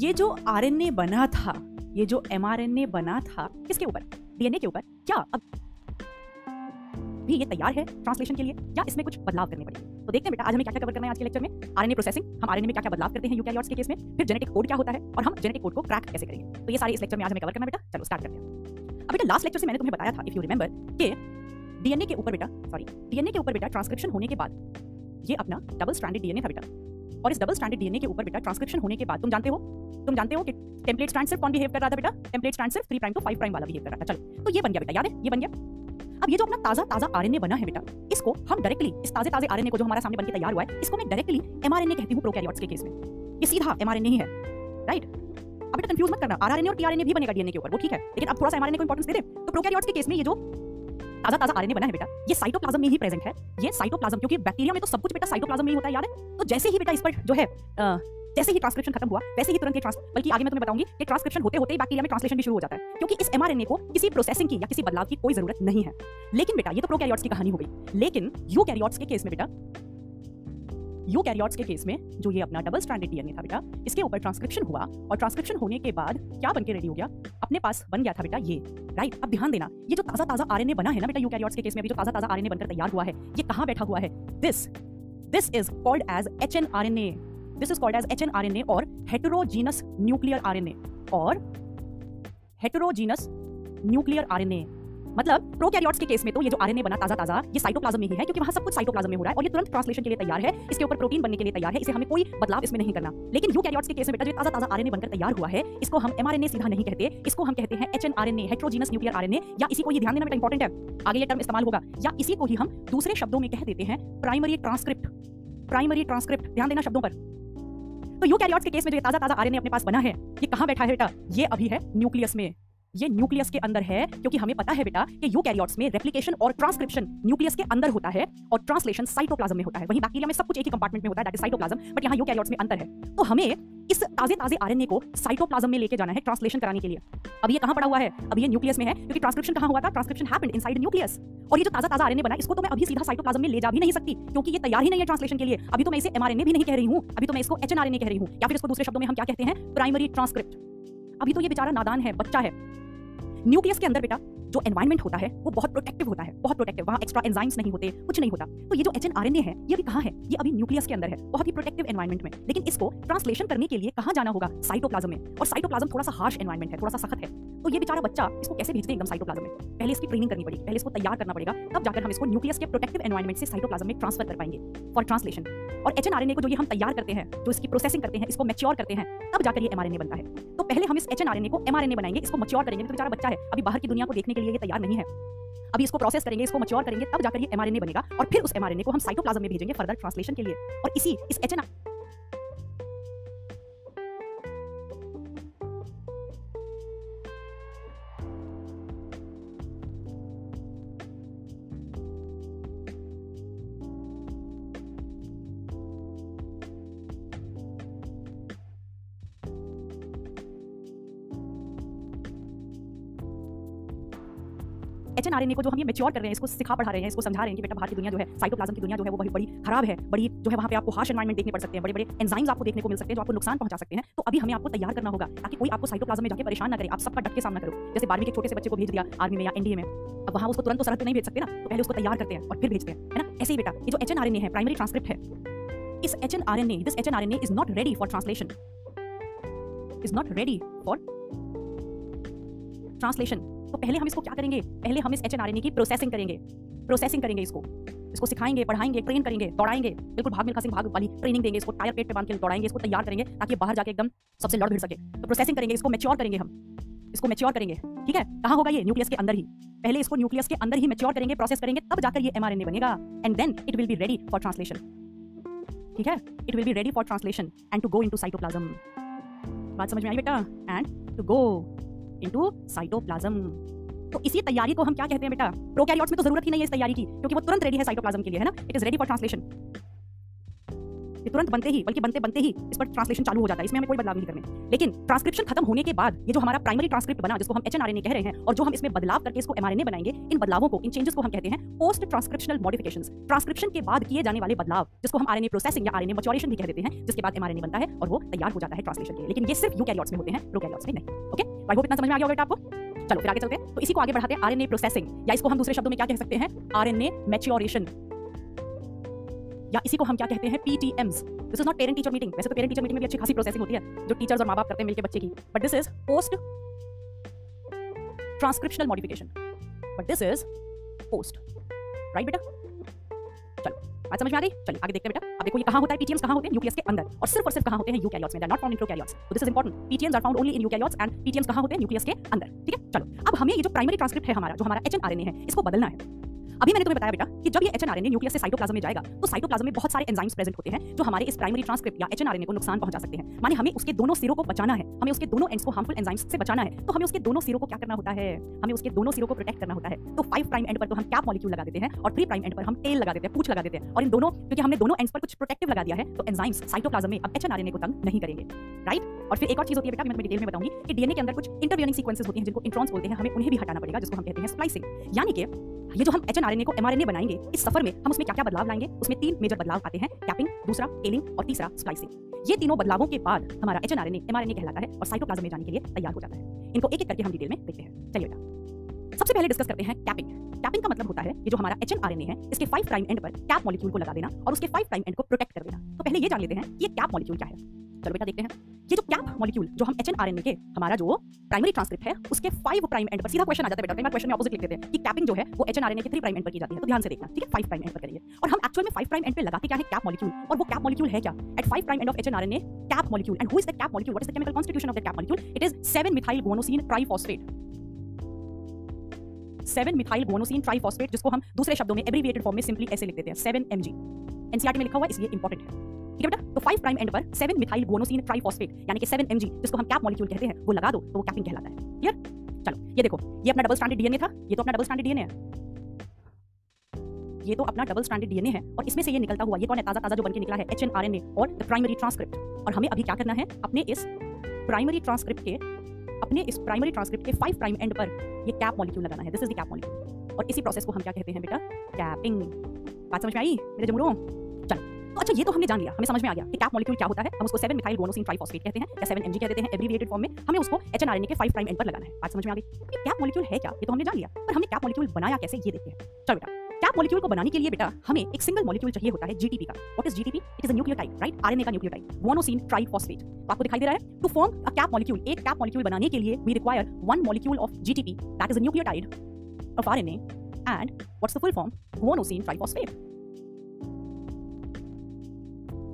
ये जो आरएनए बना था, ये जो एमआरएनए बना था, किसके ऊपर? डीएनए के ऊपर? क्या अब भी ये तैयार है ट्रांसलेशन के लिए? या इसमें कुछ बदलाव करने पड़ेंगे तो देखते हैं बेटा, आज हमें क्या क्या कवर करना है आज के लेक्चर में? आरएनए प्रोसेसिंग हम आरएनए में क्या क्या बदलाव करते हैं यूकैरियोट्स के केस में? फिर जेनेटिक कोड क्या होता है? और हम जेनेटिक कोड को क्रैक कैसे करेंगे? तो ये सारे इस लेक्चर में आज हमें कवर करना बेटा। चलो स्टार्ट करते हैं। अब बेटा लास्ट लेक्चर से मैंने तुम्हें बताया था इफ़ यू रिमेंबर कि डीएनए के ऊपर बेटा सॉरी डीएनए के ऊपर बेटा ट्रांसक्रिप्शन होने के बाद ये अपना डबल स्ट्रैंडेड डीएनए था बेटा। और इस डबल स्ट्रैंडेड डीएनए के ऊपर बेटा ट्रांसक्रिप्शन होने के बाद, तुम जानते हो? तुम जानते हो कि टेम्पलेट स्ट्रैंड सिर्फ़ कौन बिहेव कर रहा था बेटा? टेम्पलेट स्ट्रैंड सिर्फ़ 3 प्राइम टू 5 प्राइम वाला बिहेव कर रहा था। चलो तो ये बन गया बेटा, याद है? ये बन गया। अब ये जो अपना ताज़ा ताज़ा आरएनए बना है बेटा, इसको हम डायरेक्टली इस ताजे ताजे आरएनए को जो हमारे सामने बनके तैयार हुआ है, इसको मैं डायरेक्टली एमआरएनए कहती हूँ प्रोकैरियोट्स के केस में। ये सीधा एमआरएनए ही है राइट अब बेटा कंफ्यूज मत करना आरएनए और टीआरएनए भी बनेगा डीएनए के ऊपर, वो ठीक है। लेकिन अब थोड़ा सा एमआरएनए को इंपॉर्टेंस दे दे। तो प्रोकैरियोट्स के केस में ये जो ताज़ा ताज़ा आरएनए बना है बेटा। ये साइटोप्लाज्म में ही प्रेजेंट है। ये साइटोप्लाज्म क्योंकि बैक्टीरिया में तो सब कुछ बेटा साइटोप्लाज्म में ही होता है याद है? तो जैसे ही बेटा इस पर जो है आ, जैसे ही ट्रांसक्रिप्शन खत्म हुआ वैसे ही तुरंत ये ट्रांस बल्कि आगे मैं तुम्हें बताऊँगी कि ट्रांसक्रिप्शन होते होते ही बैक्टीरिया में ट्रांसलेशन भी शुरू हो जाता है। क्योंकि इस एमआरएनए को किसी प्रोसेसिंग की या किसी बदलाव की कोई ज़रूरत नहीं है। लेकिन बेटा ये तो प्रोकैरियोट्स की कहानी हो गई। लेकिन यूकैरियोट्स के केस में बेटा यूकैरियोट्स के केस में, जो ये अपना डबल स्ट्रैंडेड डीएनए था बेटा, इसके ऊपर ट्रांसक्रिप्शन हुआ और ट्रांसक्रिप्शन होने के बाद क्या बनके रेडी हो गया? अपने पास बन गया था बेटा ये राइट अब ध्यान देना, ये जो ताज़ा ताज़ा आरएनए बना है ना बेटा यूकैरियोट्स के केस में, अभी जो ताज़ा ताज़ा आरएनए बनकर तैयार हुआ है, ये कहाँ बैठा हुआ है? This this is called as hnRNA this is called as hnRNA और हेटेरोजीनस न्यूक्लियर आरएनए और हेटेरोजीनस न्यूक्लियर आरएनए मतलब प्रोकैरियोट्स के केस में तो ये जो आरएनए बना ताज़ा ताज़ा ये साइटोप्लाज्म में ही है, क्योंकि वहाँ सब कुछ साइटोप्लाज्म में हो रहा है और ये तुरंत ट्रांसलेशन के लिए तैयार है, इसके ऊपर प्रोटीन बनने के लिए तैयार है, इसे हमें कोई बदलाव इसमें नहीं करना। लेकिन यूकैरियोट्स के केस में बेटा जो ताज़ा ताज़ा आरएनए बनकर तैयार हुआ है, इसको हम एमआरएनए सीधा नहीं कहते, इसको हम कहते हैं एचएनआरएनए हेटेरोजीनस न्यूक्लियर आरएनए या इसी को ये ध्यान देना बेटा इंपॉर्टेंट है। आगे ये टर्म इस्तेमाल होगा, या इसी को ही हम दूसरे शब्दों में कह देते हैं प्राइमरी ट्रांसक्रिप्ट प्राइमरी ट्रांसक्रिप्ट ध्यान देना शब्दों पर। तो यूकैरियोट्स के केस में जो ताज़ा ताज़ा आरएनए अपने पास बना है, ये कहाँ बैठा है बेटा? ये अभी है न्यूक्लियस में। ये न्यूक्लियस के अंदर है, क्योंकि हमें पता है बेटा कि यूकैरियोट्स में रेप्लिकेशन और ट्रांसक्रिप्शन न्यूक्लियस के अंदर होता है और ट्रांसलेशन साइटोप्लाज्म में होता है। वहीं बैक्टीरिया में सब कुछ एक ही कंपार्टमेंट में होता है दैट इज़ साइटोप्लाज्म बट यहाँ यूकैरियोट्स में अंतर है। तो हमें इस ताजे ताजे आरएनए को साइटोप्लाज्म में लेके जाना है ट्रांसलेशन कराने के लिए। अब ये कहाँ पड़ा हुआ है? अब ये न्यूक्लियस में है, क्योंकि ट्रांसक्रिप्शन कहाँ हुआ था? ट्रांसक्रिप्शन हैपेंड इनसाइड न्यूक्लियस और ये जो ताज़ा ताज़ा आरएनए बना, इसको तो मैं अभी सीधा साइटोप्लाज्म में ले जा भी नहीं सकती, क्योंकि ये तैयार ही नहीं है ट्रांसलेशन के लिए। अभी तो मैं इसे एमआरएनए भी नहीं कह रही हूँ, अभी तो मैं इसको एचएनआरएनए कह रही हूँ, या फिर इसको दूसरे शब्दों में हम क्या कहते हैं? प्राइमरी ट्रांसक्रिप्ट अभी तो ये बेचारा नादान है बच्चा है। न्यूक्लियस के अंदर बेटा। जो एनवायरमेंट होता है, वो बहुत प्रोटेक्टिव होता है, बहुत प्रोटेक्टिव वहाँ एक्स्ट्रा एंजाइम्स नहीं होते, कुछ नहीं होता। तो ये जो एच एन है, ये भी कहाँ है? ये अभी न्यूक्लियस के अंदर है, बहुत ही प्रोटेक्टिव एनवायरमेंट में। लेकिन इसको ट्रांसलेशन करने के लिए कहाँ जाना होगा? साइटोप्लाज्म में। और साइटोप्लाज्म थोड़ा सा हार्श एनवायरमेंट है, थोड़ा सा सख्त है। तो ये बेचारा बच्चा इसको कैसे भेजते हैं एकदम साइटोप्लाज्म में? पहले इसकी ट्रेनिंग करनी पड़ेगी, पहले इसको तैयार करना पड़ेगा, तब जाकर हम इसको न्यूक्लियस के प्रोटेक्टिव एनवायरमेंट से साइटोप्लाज्म में ट्रांसफ़र कर पाएँगे फॉर ट्रांसलेशन और एच को जो ये हम तैयार करते हैं, जो इसकी प्रोसेसिंग करते हैं, इसको मेच्योर करते हैं, तब जाकर ये एमआरएनए बनता है। तो पहले हम इस एच को बनाएँगे, इसको मच्योर करेंगे। तो बेचारा बच्चा है, अभी बाहर की दुनिया को देखने के लिए ये तैयार नहीं है। अभी इसको प्रोसेस करेंगे, इसको मच्योर करेंगे, तब जाकर ये एमआरएनए बनेगा और फिर उस एमआरएनए को हम साइटोप्लाज्म में भेजेंगे फर्दर ट्रांसलेशन के लिए। और इसी, इस एचएनए एन को जो हम ये मेच्योर कर रहे हैं, इसको सिखा पढ़ा रहे हैं, इसको समझा रहे हैं कि बेटा बाहर की दुनिया जो है साइटोप्लाज्म की दुनिया जो है वो बड़ी बड़ी खराब है, बड़ी जो है वहाँ पे आपको हार्श एनवायरमेंट देखने पड़ सकते हैं बड़े बड़े एंजाइम्स आपको देखने को मिल सकते हैं, जो आपको नुकसान पहुँचा सकते हैं। तो अभी हमें आपको तैयार करना होगा, ताकि कोई आपको साइटोप्लाज्म में जाकर परेशान ना करे, आप सबका डट के सामना करो। जैसे बारहवीं के छोटे से बच्चे को भेज दिया आर्मी में या एनडीए में। अब वहाँ उसको तुरंत तो पे नहीं भेज सकते ना तो पहले उसको तैयार करते हैं और फिर भेजते हैं ना? ऐसे ही बेटा, ये जो एच है प्राइमरी ट्रांसक्रिप्ट है। इस H N R N A this H N R N A is not ready for translation is not ready for translation तो पहले हम इसको क्या करेंगे? पहले हम इस एच की प्रोसेसिंग करेंगे। प्रोसेसिंग करेंगे इसको। इसको सिखाएँगे, पढ़ाएँगे ट्रेन करेंगे, दौड़ाएँगे। बिल्कुल भाग मिल्खा सिंह, भाग वाली ट्रेनिंग देंगे इसको, टायर पेट पे बाँध के दौड़ाएँगे इसको, तैयार करेंगे ताकि बाहर जाके एकदम सबसे लड़ भिड़ सके। तो प्रोसेसिंग करेंगे, इसको मेच्योर करेंगे हम। इसको मेच्योर करेंगे, ठीक है? कहाँ होगा ये? न्यूक्लियस के अंदर ही। पहले इसको न्यूक्लियस के अंदर ही मेच्योर करेंगे प्रोसेस करेंगे, तब जाकर ये एमआरएनए बनेगा। And then it will be ready for translation ठीक है? It will be ready for translation and to go into cytoplasm बात समझ में आई बेटा? And to go into cytoplasm तो इसी तैयारी को हम क्या कहते हैं बेटा? प्रोकैरियोट्स में तो ज़रूरत ही नहीं है इस तैयारी की, क्योंकि वो तुरंत रेडी है साइटोप्लाज्म के लिए, है ना? It is ready for translation ये तुरंत बनते ही, बल्कि बनते बनते ही इस पर ट्रांसलेशन चालू हो जाता है। इसमें हमें कोई बदलाव नहीं करने लेकिन ट्रांसक्रिप्शन खत्म होने के बाद, ये जो हमारा प्राइमरी ट्रांसक्रिप्ट बना, जिसको हम एच कह रहे हैं, और जो हम इसमें बदलाव करके इसको एमआरएनए बनाएँगे, इन बदलावों को, इन चेंजेस को हम कहते हैं पोस्ट ट्रांसक्रिप्शनल मॉडिफिकेशन ट्रांसक्रिप्शन के बाद किए जाने वाले बदलाव, जिसको हम आरएनए प्रोसेसिंग या आरएनए मच्योरेशन भी कह देते हैं, जिसके बाद एमआरएनए बनता है और वो तैयार हो जाता है ट्रांसलेशन के लिए। लेकिन ये सिर्फ़ यूकैरियोट्स में होते हैं प्रोकैरियोट्स में नहीं। ओके आई होप इतना समझ में आ गया होगा आपको? चलो, फिर आगे चलते हैं। तो इसी को आगे बढ़ाते हैं आरएनए प्रोसेसिंग या इसको हम दूसरे शब्दों में क्या कह सकते हैं? आरएनए मैच्योरेशन या इसी को हम क्या कहते हैं? PTMs this is not parent teacher meeting वैसे तो पेरेंट टीचर मीटिंग में भी अच्छी खासी प्रोसेसिंग होती है, जो टीचर्स और माँ बाप करते हैं मिलकर बच्चे की। But this is post transcriptional modification but this is post right बेटा? चलो, बात समझ में आ गई? चलिए, आगे देखते हैं बेटा। अब देखो ये कहाँ होता है? पीटीएम्स कहाँ होते हैं? न्यूक्लियस के अंदर। और सिर्फ़ और सिर्फ़ कहाँ होते हैं? यूकैरियोट्स में। नॉट फाउंड इन प्रोकैरियोट्स तो this is important PTMs are found only in eukaryotes and PTMs कहाँ होते हैं? न्यूक्लियस के अंदर। ठीक है? चलो, अब हमें ये जो प्राइमरी ट्रांसक्रिप्ट है हमारा, जो हमारा एचएनआरएनए है, इसको बदलना है। अभी मैंने तुम्हें बताया बेटा कि जब ये एचएनआरएनए न्यूक्लियस से साइटोप्लाज्म में जाएगा तो साइटोप्लाज्म में बहुत सारे एंजाइम्स प्रेजेंट होते हैं जो हमारे इस प्राइमरी ट्रांसक्रिप्ट या एचएनआरएनए को नुकसान पहुँचा सकते हैं। माने हमें उसके दोनों सिरों को बचाना है, हमें उसके दोनों एंड्स को हार्मफुल एंजाइम्स से बचाना है तो हमें उसके दोनों सिरों को क्या करना होता है? हमें उसके दोनों सिरों को प्रोटेक्ट करना होता है। तो फाइव प्राइम एंड पर तो हम कैप मॉलिक्यूल लगा देते हैं और थ्री प्राइम एंड पर हम टेल लगा देते हैं, पूछ लगा देते हैं। और इन दोनों, क्योंकि हमने दोनों एंड्स पर कुछ प्रोटेक्टिव लगा दिया है तो एंजाइम्स साइटोप्लाज्म में अब एचएनआरएनए को तंग नहीं करेंगे। राइट और फिर एक और चीज़ होती है बेटा, मैं डिटेल में बताऊँगी कि डीएनए के अंदर कुछ इंटरवियनिंग सीक्वेंसेस होती हैं जिनको इंट्रॉन्स बोलते हैं, हमें उन्हें भी हटाना पड़ेगा, जिसको हम कहते हैं स्प्लाइसिंग यानी कि ये जो हम एचएनआरएनए को एमआरएनए बनाएँगे, इस सफ़र में हम उसमें क्या क्या बदलाव लाएँगे? उसमें तीन मेजर बदलाव आते हैं कैपिंग दूसरा टेलिंग और तीसरा स्प्लाइसिंग ये तीनों बदलावों के बाद हमारा एच एमआरएनए कहलाता है और साइटोप्लाज्म में जाने के लिए तैयार हो जाता है। इनको एक एक करके हम डिटेल में देखते हैं। चलिए बेटा। सबसे पहले डिस्कस करते हैं कैपिंग कैपिंग का मतलब होता है, ये जो हमारा एच है, इसके फाइव प्राइम एंड पर कैप मॉलिक्यूल को लगा देना और उसके फाइव प्राइम एंड को प्रोटेक्ट कर देना। तो पहले ये जान लेते हैं, ये कैप मॉलिक्यूल क्या है? चलो बेटा देखते हैं। ये जो कैप मॉलिक्यूल जो हम एच के, हमारा जो प्राइमरी ट्रांसक्रिप्ट है, उसके फाइव प्राइम एंड पर सीधा क्वेश्चन आ जाता है बेटा। क्वेश्चन में ऑपोजिट लिख देते हैं कि कैपिंग जो है, वो एच के थ्री प्राइम एंड पर की जाती है। तो ध्यान से देखना, ठीक है? फाइव प्राइम एंड पर करिए। और हम एक्चुअल में फाइव प्राइम एंड पे लगाते क्या है? कैप मॉलिक्यूल और वो कैप मॉलिक्यूल है क्या? At five prime end of H cap molecule and who is the cap molecule what is the chemical constitution of the cap molecule it is 7 methyl guanosine triphosphate 7 methyl guanosine triphosphate जिसको हम दूसरे शब्दों में abbreviated form में simply ऐसे लिख देते हैं 7 mg एनसीईआरटी में लिखा हुआ इसलिए इंपॉर्टेंट है। ठीक है बेटा? तो 5 प्राइम एंड पर 7 मिथाइल गुआनोसिन ट्राइफॉस्फेट यानी कि 7 mg, जिसको हम कैप मॉलिक्यूल कहते हैं, वो लगा दो तो वो कैपिंग कहलाता है। क्लियर चलो, ये देखो, ये अपना डबल स्ट्रैंडेड डीएनए था, ये तो अपना डबल स्ट्रैंडेड डीएनए है। ये तो अपना डबल स्ट्रैंडेड डीएनए है, और इसमें से ये निकलता हुआ, ये कौन है? ताज़ा ताज़ा जो बनके निकला है एचएनआरएनए और द प्राइमरी ट्रांसक्रिप्ट और हमें अभी क्या करना है? अपने इस प्राइमरी ट्रांसक्रिप्ट के, अपने इस प्राइमरी ट्रांसक्रिप्ट के 5 प्राइम एंड पर ये कैप मॉलिक्यूल लगाना है। This is the cap molecule और इसी प्रोसेस को हम क्या कहते हैं बेटा? कैपिंग बात समझ में आई? मेरे चलो तो अच्छा ये तो हमने जान लिया। हमें समझ में आ गया कि कैप मॉलिक्यूल क्या होता है। हम उसको 7 मिथाइल गुआनोसिन ट्राइफॉस्फेट कहते हैं या 7 एमजी कहते हैं एब्रिविएटेड फॉर्म में। हमें उसको एचएनआरएनए के 5 प्राइम एंड पर लगाना है। बात समझ में आ गई? ये कैप मॉलिक्यूल है क्या? ये तो हमने जान लिया। पर हमने कैप मॉलिक्यूल बनाया कैसे? ये देखते हैं। चलो बेटा, कैप मॉलिक्यूल को बनाने के लिए बेटा, हमें एक सिंगल मॉलिक्यूल चाहिए होता है जीटीपी का। What is GTP it is a nucleotide right RNA का न्यूक्लियोटाइड गुआनोसिन ट्राइफॉस्फेट तो आपको दिखाई दे रहा है? To form a cap molecule एक कैप मॉलिक्यूल बनाने के लिए we require one molecule of GTP that is a nucleotide of RNA and what's the full form guanosine triphosphate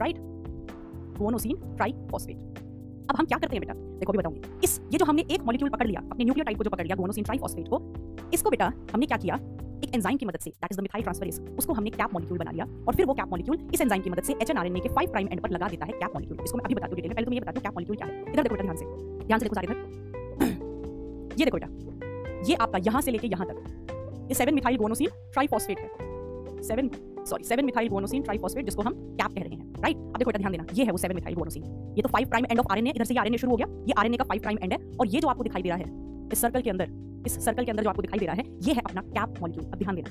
right guanosine triphosphate अब हम क्या करते हैं बेटा? देखो भी बताऊँगी। इस, ये जो हमने एक मॉलिक्यूल पकड़ लिया, अपने न्यूक्लियोटाइड को जो पकड़ लिया गुआनोसिन ट्राइफॉस्फेट को, इसको बेटा हमने क्या किया? एक एंजाइम की मदद से that is the methyl transferase उसको हमने कैप मॉलिक्यूल बना लिया, और फिर वो कैप मॉलिक्यूल इस एंजाइम की मदद से एचएनआरएनए के 5 प्राइम एंड पर लगा देता है कैप मॉलिक्यूल इसको मैं अभी बता दूँ डिटेल में। पहले तो ये बता दूँ कैप मॉलिक्यूल क्या है? इधर देखो ध्यान से। ध्यान से देखो सारे इधर। ये देखो बेटा, ये आपका यहाँ से लेके यहाँ तक। ये 7 मिथाइल गुआनोसिन ट्राइफॉस्फेट है। 7 सॉरी 7 मिथाइल गुआनोसिन ट्राइफॉस्फेट जिसको हम कैप कह रहे हैं राइट अब देखो ध्यान देना, ये है वो 7 मिथाइल गुआनोसिन ये तो 5 प्राइम एंड ऑफ़ आरएनए इधर से आरएनए शुरू हो गया, ये आरएनए का 5 प्राइम एंड है, और ये जो आपको दिखाई दे रहा है, इस सर्कल के अंदर, इस सर्कल के अंदर जो आपको दिखाई दे रहा है, ये है अपना कैप मॉलिक्यूल अब ध्यान देना,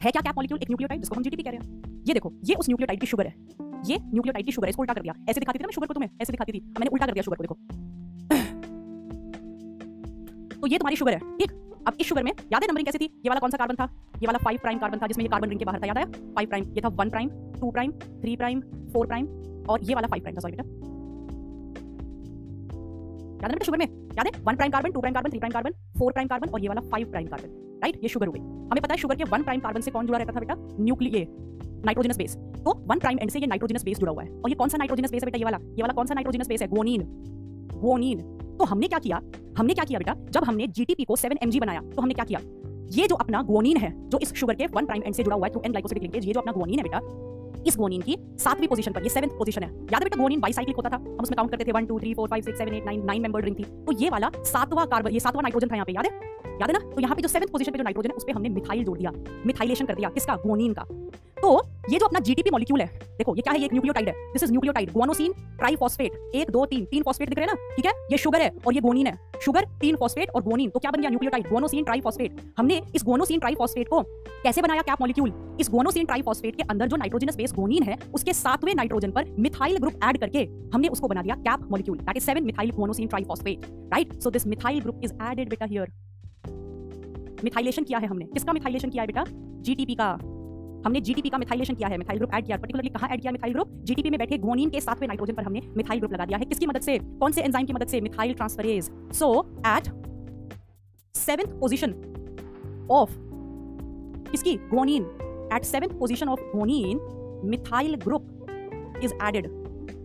है क्या कैप मॉलिक्यूल एक न्यूक्लियोटाइड जिसको हम जीटीपी कह रहे हैं। ये देखो, ये उस न्यूक्लियोटाइड की शुगर है। ये न्यूक्लियोटाइड की शुगर है, इसको उल्टा कर दिया। ऐसे दिखाती थी ना शुगर को तुम्हें, ऐसे दिखाती थी। मैंने उल्टा कर दिया शुगर को, देखो। तो ये तुम्हारी शुगर है, ठीक? अब इस शुगर में याद है नंबरिंग कैसी थी? ये वाला कौन सा कार्बन था? ये वाला फाइव प्राइम कार्बन था, जिसमें ये कार्बन रिंग के बाहर था, याद है? फाइव प्राइम ये था one prime two prime three prime four prime और ये वाला फाइव प्राइम था सॉरी बेटा। याद है शुगर में? याद है? One prime carbon two prime carbon three prime carbon four prime carbon और ये वाला फाइव प्राइम कार्बन राइट ये शुगर हो गई हमें पता है शुगर के वन प्राइम कार्बन से कौन जुड़ा रहता था बेटा? न्यूक्लिये नाइट्रोजनस बेस तो वन प्राइम एंड से ये नाइट्रोजनस बेस जुड़ा हुआ है। और ये कौन सा नाइट्रोजनस बेस है बेटा? ये वाला। ये वाला कौन सा नाइट्रोजनस बेस है? गोनीन गोनीन तो हमने क्या किया? हमने क्या किया बेटा? जब हमने जीटीपी को 7 mg बनाया तो हमने क्या किया? ये जो अपना गोनीन है, जो इस शुगर के वन प्राइम एंड से जुड़ा हुआ है एन ग्लाइकोसिडिक लिंकेज ये जो अपना गोनीन है बेटा, इस गोनीन की सातवीं पोजीशन पर, ये सेवेंथ पोजीशन है। याद है बेटा गोनीन बाइसाइक्लिक होता था? हम उसमें काउंट करते थे one two three four five six seven eight nine nine member ring थी। तो ये वाला सातवां कार्बन ये सातवां नाइट्रोजन था यहाँ पे, याद है? याद है ना? तो यहाँ पे जो सेवेंथ पोजीशन पे जो नाइट्रोजन है, उस पर हमने मिथाइल जोड़ दिया। मिथाइलेशन कर दिया किसका? गोनीन का। तो ये जो अपना जीटीपी मॉलिक्यूल है, देखो, ये क्या है? ये एक न्यूक्लियोटाइड है। This is nucleotide guanosine triphosphate एक, दो, तीन तीन फॉस्फेट दिख रहे ना? ठीक है? ये शुगर है और ये गोनिन है। शुगर तीन फॉस्फेट और गोनिन तो क्या बन गया न्यूक्लियोटाइड गुआनोसिन ट्राइफॉस्फेट हमने इस गुआनोसिन ट्राइफॉस्फेट को कैसे बनाया कैप मॉलिक्यूल इस गुआनोसिन ट्राइफॉस्फेट के अंदर जो नाइट्रोजनस बेस गोनिन है, उसके सातवें नाइट्रोजन पर मिथाइल ग्रुप ऐड करके हमने उसको बना दिया cap molecule that is 7 methyl guanosine triphosphate right so this methyl group is added बेटा हियर मिथाइलेशन किया है हमने। किसका मिथाइलेशन किया है बेटा? जीटीपी का। हमने जीटीपी का मिथाइलेशन किया है मिथाइल ग्रुप ऐड किया पर्टिकुलरली कहाँ ऐड किया मिथाइल ग्रुप जीटीपी में बैठे गोनिन के सातवें नाइट्रोजन पर हमने मिथाइल ग्रुप लगा दिया है। किसकी मदद से? कौन से एंजाइम की मदद से? Methyl transferase so at seventh position of किसकी? Guanine at seventh position of guanine methyl group is added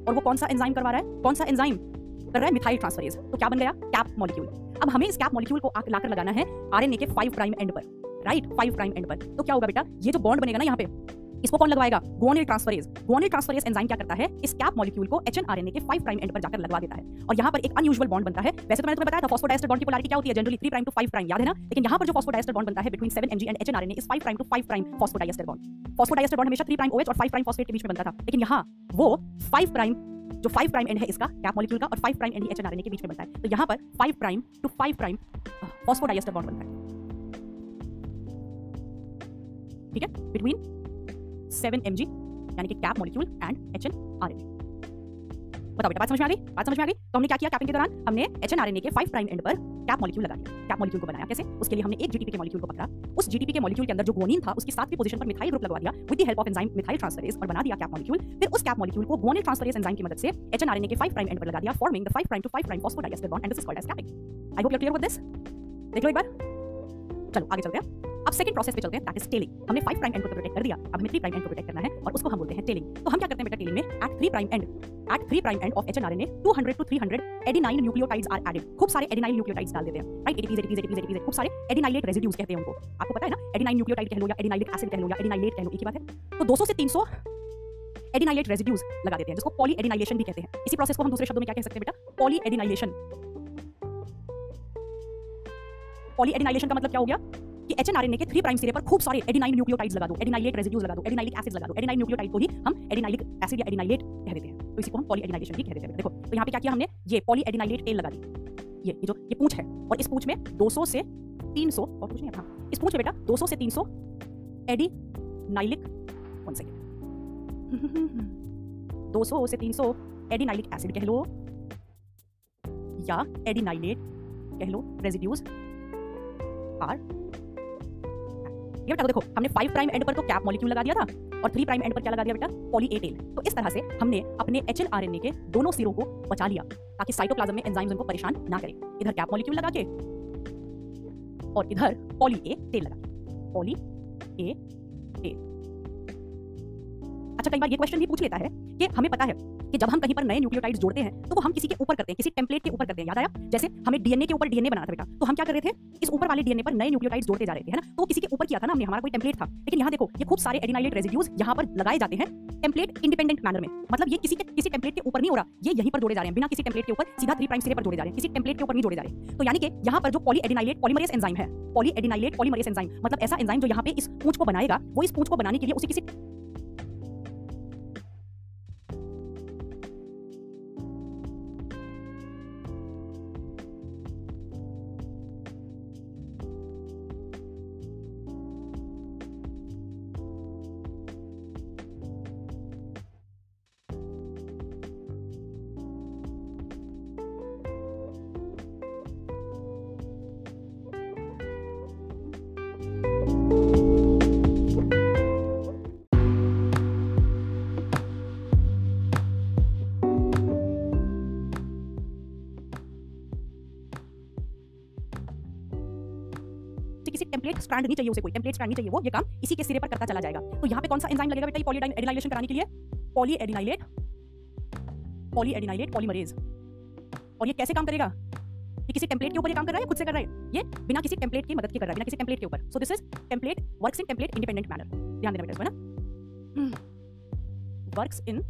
और वो कौन सा एंजाइम करवा रहा है? कौन सा एंजाइम कर रहा है? मिथाइल ट्रांसफरेज तो क्या बन गया? कैप मॉलिक्यूल अब हमें इस कैप मॉलिक्यूल को लाकर लगाना है आरएनए के 5 प्राइम एंड पर। राइट 5 प्राइम एंड पर। तो क्या होगा बेटा? ये जो बॉन्ड बनेगा ना यहाँ पे, इसको कौन लगवाएगा? Guanyl transferase guanyl transferase enzyme क्या करता है? इस कैप मॉलिक्यूल को एचएनआरएनए के 5 प्राइम एंड पर जाकर लगवा देता है। और यहाँ पर एक अनयूजुअल बॉन्ड बनता है। वैसे तो मैंने तुम्हें बताया था फॉस्फोडाइस्टर बॉन्ड की पोलैरिटी क्या होती है? जनरली 3 प्राइम टू 5 प्राइम याद है ना? लेकिन यहाँ पर जो फॉस्फोडाइस्टर बॉन्ड बनता है between 7 MG and hnRNA is 5 prime to 5 prime phosphodiester bond phosphodiester bond हमेशा 3 प्राइम ओएच और 5 प्राइम फॉस्फेट के बीच में बनता था। लेकिन यहाँ वो 5 प्राइम जो फाइव प्राइम एंड है इसका कैप मॉलिक्यूल का और फाइव प्राइम एंड एचएनआरएनए के बीच में बनता है। तो यहाँ पर 5 prime to 5 prime phosphodiester bond बनता है। ठीक है? बिटवीन 7 एमजी यानी कि cap molecule and H N R N बताओ बेटा, बात समझ में आ गई? बात समझ में आ गई? तो हमने क्या किया कैपिंग के दौरान? हमने H N R N A के फाइव प्राइम एंड पर कैप मॉलिक्यूल लगा दिया। कैप मॉलिक्यूल को बनाया। कैसे? उसके लिए हमने एक जीटीपी के मॉलिक्यूल को पकड़ा। उस जीटीपी के मॉलिक्यूल के अंदर जो गोनिन था, उसकी सातवीं पोजीशन पर मिथाइल ग्रुप लगवा दिया। With the help of enzyme methyl transferase और बना दिया कैप मॉलिक्यूल फिर उस कैप मॉलिक्यूल को गोनिल ट्रांसफरेज एंजाइम की मदद से H N R N A के फाइव प्राइम एंड पर लगा दिया forming the five prime to five prime phosphodiester bond and this is called as capping I hope you are clear with this देख लो एक बार। चलो, आगे चलते हैं। अब सेकंड प्रोसेस पे चलते हैं दैट इज़ टेलिंग हमने 5 प्राइम एंड को प्रोटेक्ट कर दिया, अब हमें 3 प्राइम एंड को प्रोटेक्ट करना है, और उसको हम बोलते हैं टेलिंग तो हम क्या करते हैं बेटा टेलिंग में? At 3 prime end at 3 prime end of H hnRNA 200 to 300 adenine nucleotides are added खूब सारे एडेनाइन न्यूक्लियोटाइड्स डाल देते हैं। Right ATPs ATPs ATPs ATPs खूब सारे एडेनाइलेट रेसिड्यूज कहते हैं उनको। आपको पता है ना? एडेनाइन न्यूक्लियोटाइड कह लो या एडेनाइलिक एसिड कह लो या एडेनाइलेट कह लो, एक बात है। तो 200 से 300 एडिनाइलेट रेसिड्यूज लगा देते हैं, जिसको पॉली एडिनाइलेशन भी कहते हैं। इसी प्रोसेस को हम दूसरे शब्दों में क्या कह सकते हैं बेटा? पॉली एडिनाइलेशन पॉली एडिनाइलेशन का मतलब क्या हो गया? कि एचएनआरएनए के 3 प्राइम सिरे पर खूब सारे एडिनाइन न्यूक्लियोटाइड्स लगा दो एडिनाइलेट रेसिड्यूज लगा दो एडिनाइलिक एसिड्स लगा दो एडिनाइन न्यूक्लियोटाइड को ही हम एडिनाइलिक एसिड या एडिनाइलेट कह देते हैं। तो इसी को हम पॉली एडिनाइलेशन भी कह देते हैं। देखो तो यहाँ पे क्या किया हमने? ये पॉली एडिनाइलेट टेल लगा दी। ये ये जो, ये पूंछ है। और इस पूंछ में 200 से 300 और कुछ नहीं था इस पूंछ में बेटा 200 से 300 एडिनाइलिक वन सेकंड 200 से 300 एडिनाइलिक एसिड कह लो, या एडिनाइलेट कह लो रेसिड्यूज आर ये बेटा देखो, हमने 5 प्राइम एंड पर तो कैप मॉलिक्यूल लगा दिया था और 3 प्राइम एंड पर क्या लगा दिया बेटा? पॉली ए टेल तो इस तरह से हमने अपने एचएनआरएनए के दोनों सिरों को बचा लिया ताकि साइटोप्लाज्म में एंजाइम्स उनको परेशान ना करें। इधर कैप मॉलिक्यूल लगा के और इधर पॉली ए टेल लगा पॉली ए टेल अच्छा कई बार ये क्वेश्चन भी पूछ लेता है कि हमें पता है कि जब हम कहीं पर नए न्यूक्लियोटाइड्स जोड़ते हैं तो वो हम किसी के ऊपर करते हैं, किसी टेम्पलेट के ऊपर करते हैं। याद आया? जैसे हमें डीएनए के ऊपर डीएनए बनाना था बेटा। तो हम क्या कर रहे थे? इस ऊपर वाले डीएनए पर नए न्यूक्लियोटाइड्स जोड़ते जा रहे थे ना? तो किसी के ऊपर किया था ना, हमने, हमारा कोई टेम्पलेट था। लेकिन यहाँ देखो, ये खूब सारे एडिनाइलेट रेसिड्यूज यहाँ पर लगाए जाते हैं टेम्पलेट इंडिपेंडेंट मैनर में। मतलब ये किसी के, किसी टेम्पलेट के ऊपर नहीं हो रहा, ये यहीं पर जोड़े जा रहे हैं। बिना किसी टेम्पलेट के ऊपर सीधा थ्री प्राइम सिरे पर जोड़े जा रहे हैं। किसी टेम्पलेट के ऊपर नहीं जोड़े जा रहे। तो यानी कि यहाँ पर जो पॉली एडिनाइलेट पॉलीमरेज एंजाइम है पॉली एडिनाइलेट पॉलीमरेज एंजाइम मतलब ऐसा एंजाइम जो यहाँ पे इस पूंछ को बनाएगा, वो इस पूंछ को बनाने के लिए उसी किसी स्ट्रैंड नहीं चाहिए उसे कोई टेम्पलेट स्ट्रैंड नहीं चाहिए वो ये काम इसी के सिरे पर करता चला जाएगा। तो यहाँ पे कौन सा एंजाइम लगेगा बेटा पॉली एडिनाइलेशन कराने के लिए? Poly adenylate poly adenylate polymerase और ये कैसे काम करेगा? ये किसी टेम्पलेट के ऊपर ये काम कर रहा है खुद से कर रहा है? ये बिना किसी टेम्पलेट की मदद के कर रहा है बिना किसी टेम्पलेट के ऊपर। So this is template works in template independent manner ध्यान देना बेटा इसको ना। Works in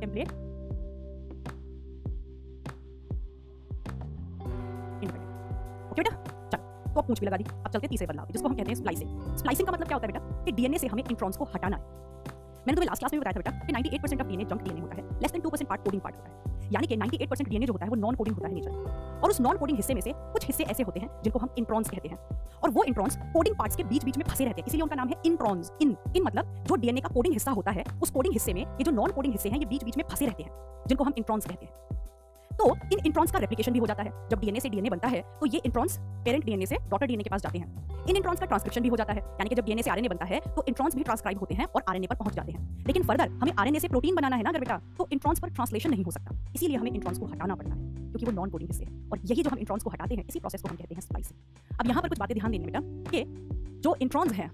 template independent okay बेटा? तो पूछ भी लगा दी अब चलते तीसरे बदलाव जिसको हम कहते हैं स्प्लाइसिंग स्प्लाइसिंग का मतलब क्या होता है बेटा? कि डीएनए से हमें इंट्रॉन्स को हटाना है। मैंने तुम्हें लास्ट क्लास में बताया था बेटा कि 98% ऑफ़ डीएनए जंक डीएनए होता है less than 2% part coding part होता है। यानी कि 98% डीएनए जो होता है, वो नॉन कोडिंग होता है नेचर और उस नॉन कोडिंग हिस्से में से कुछ हिस्से ऐसे होते हैं, जिनको हम इंट्रॉन्स कहते हैं। और वो इंट्रॉन्स कोडिंग पार्ट्स के बीच बीच में फंसे रहते हैं। इसीलिए उनका नाम है इंट्रॉन्स इन इन मतलब जो डीएनए का कोडिंग हिस्सा होता है, उस कोडिंग हिस्से में ये जो नॉन कोडिंग हिस्से हैं, ये बीच बीच में फंसे रहते हैं, जिनको हम इंट्रॉन्स कहते हैं। तो इन इंट्रॉन्स का रेप्लिकेशन भी हो जाता है। जब डीएनए से डीएनए बनता है तो ये इंट्रॉन्स पेरेंट डीएनए से डॉटर डीएनए के पास जाते हैं। इन इंट्रॉन्स का ट्रांसक्रिप्शन भी हो जाता है। यानी कि जब डीएनए से आरएनए बनता है तो इंट्रॉन्स भी ट्रांसक्राइब होते हैं और आरएनए पर पहुँच जाते हैं। लेकिन फर्दर हमें आरएनए से प्रोटीन बनाना है ना अगर बेटा? तो इंट्रॉन्स पर ट्रांसलेशन नहीं हो सकता। इसीलिए हमें इंट्रॉन्स को हटाना पड़ता है, क्योंकि वो नॉन कोडिंग हिस्से और यही जो हम इंट्रॉन्स को हटाते हैं, इसी प्रोसेस को हम कहते हैं स्प्लाइसिंग अब यहाँ पर कुछ बातें ध्यान देनी बेटा, कि जो इंट्रॉन्स हैं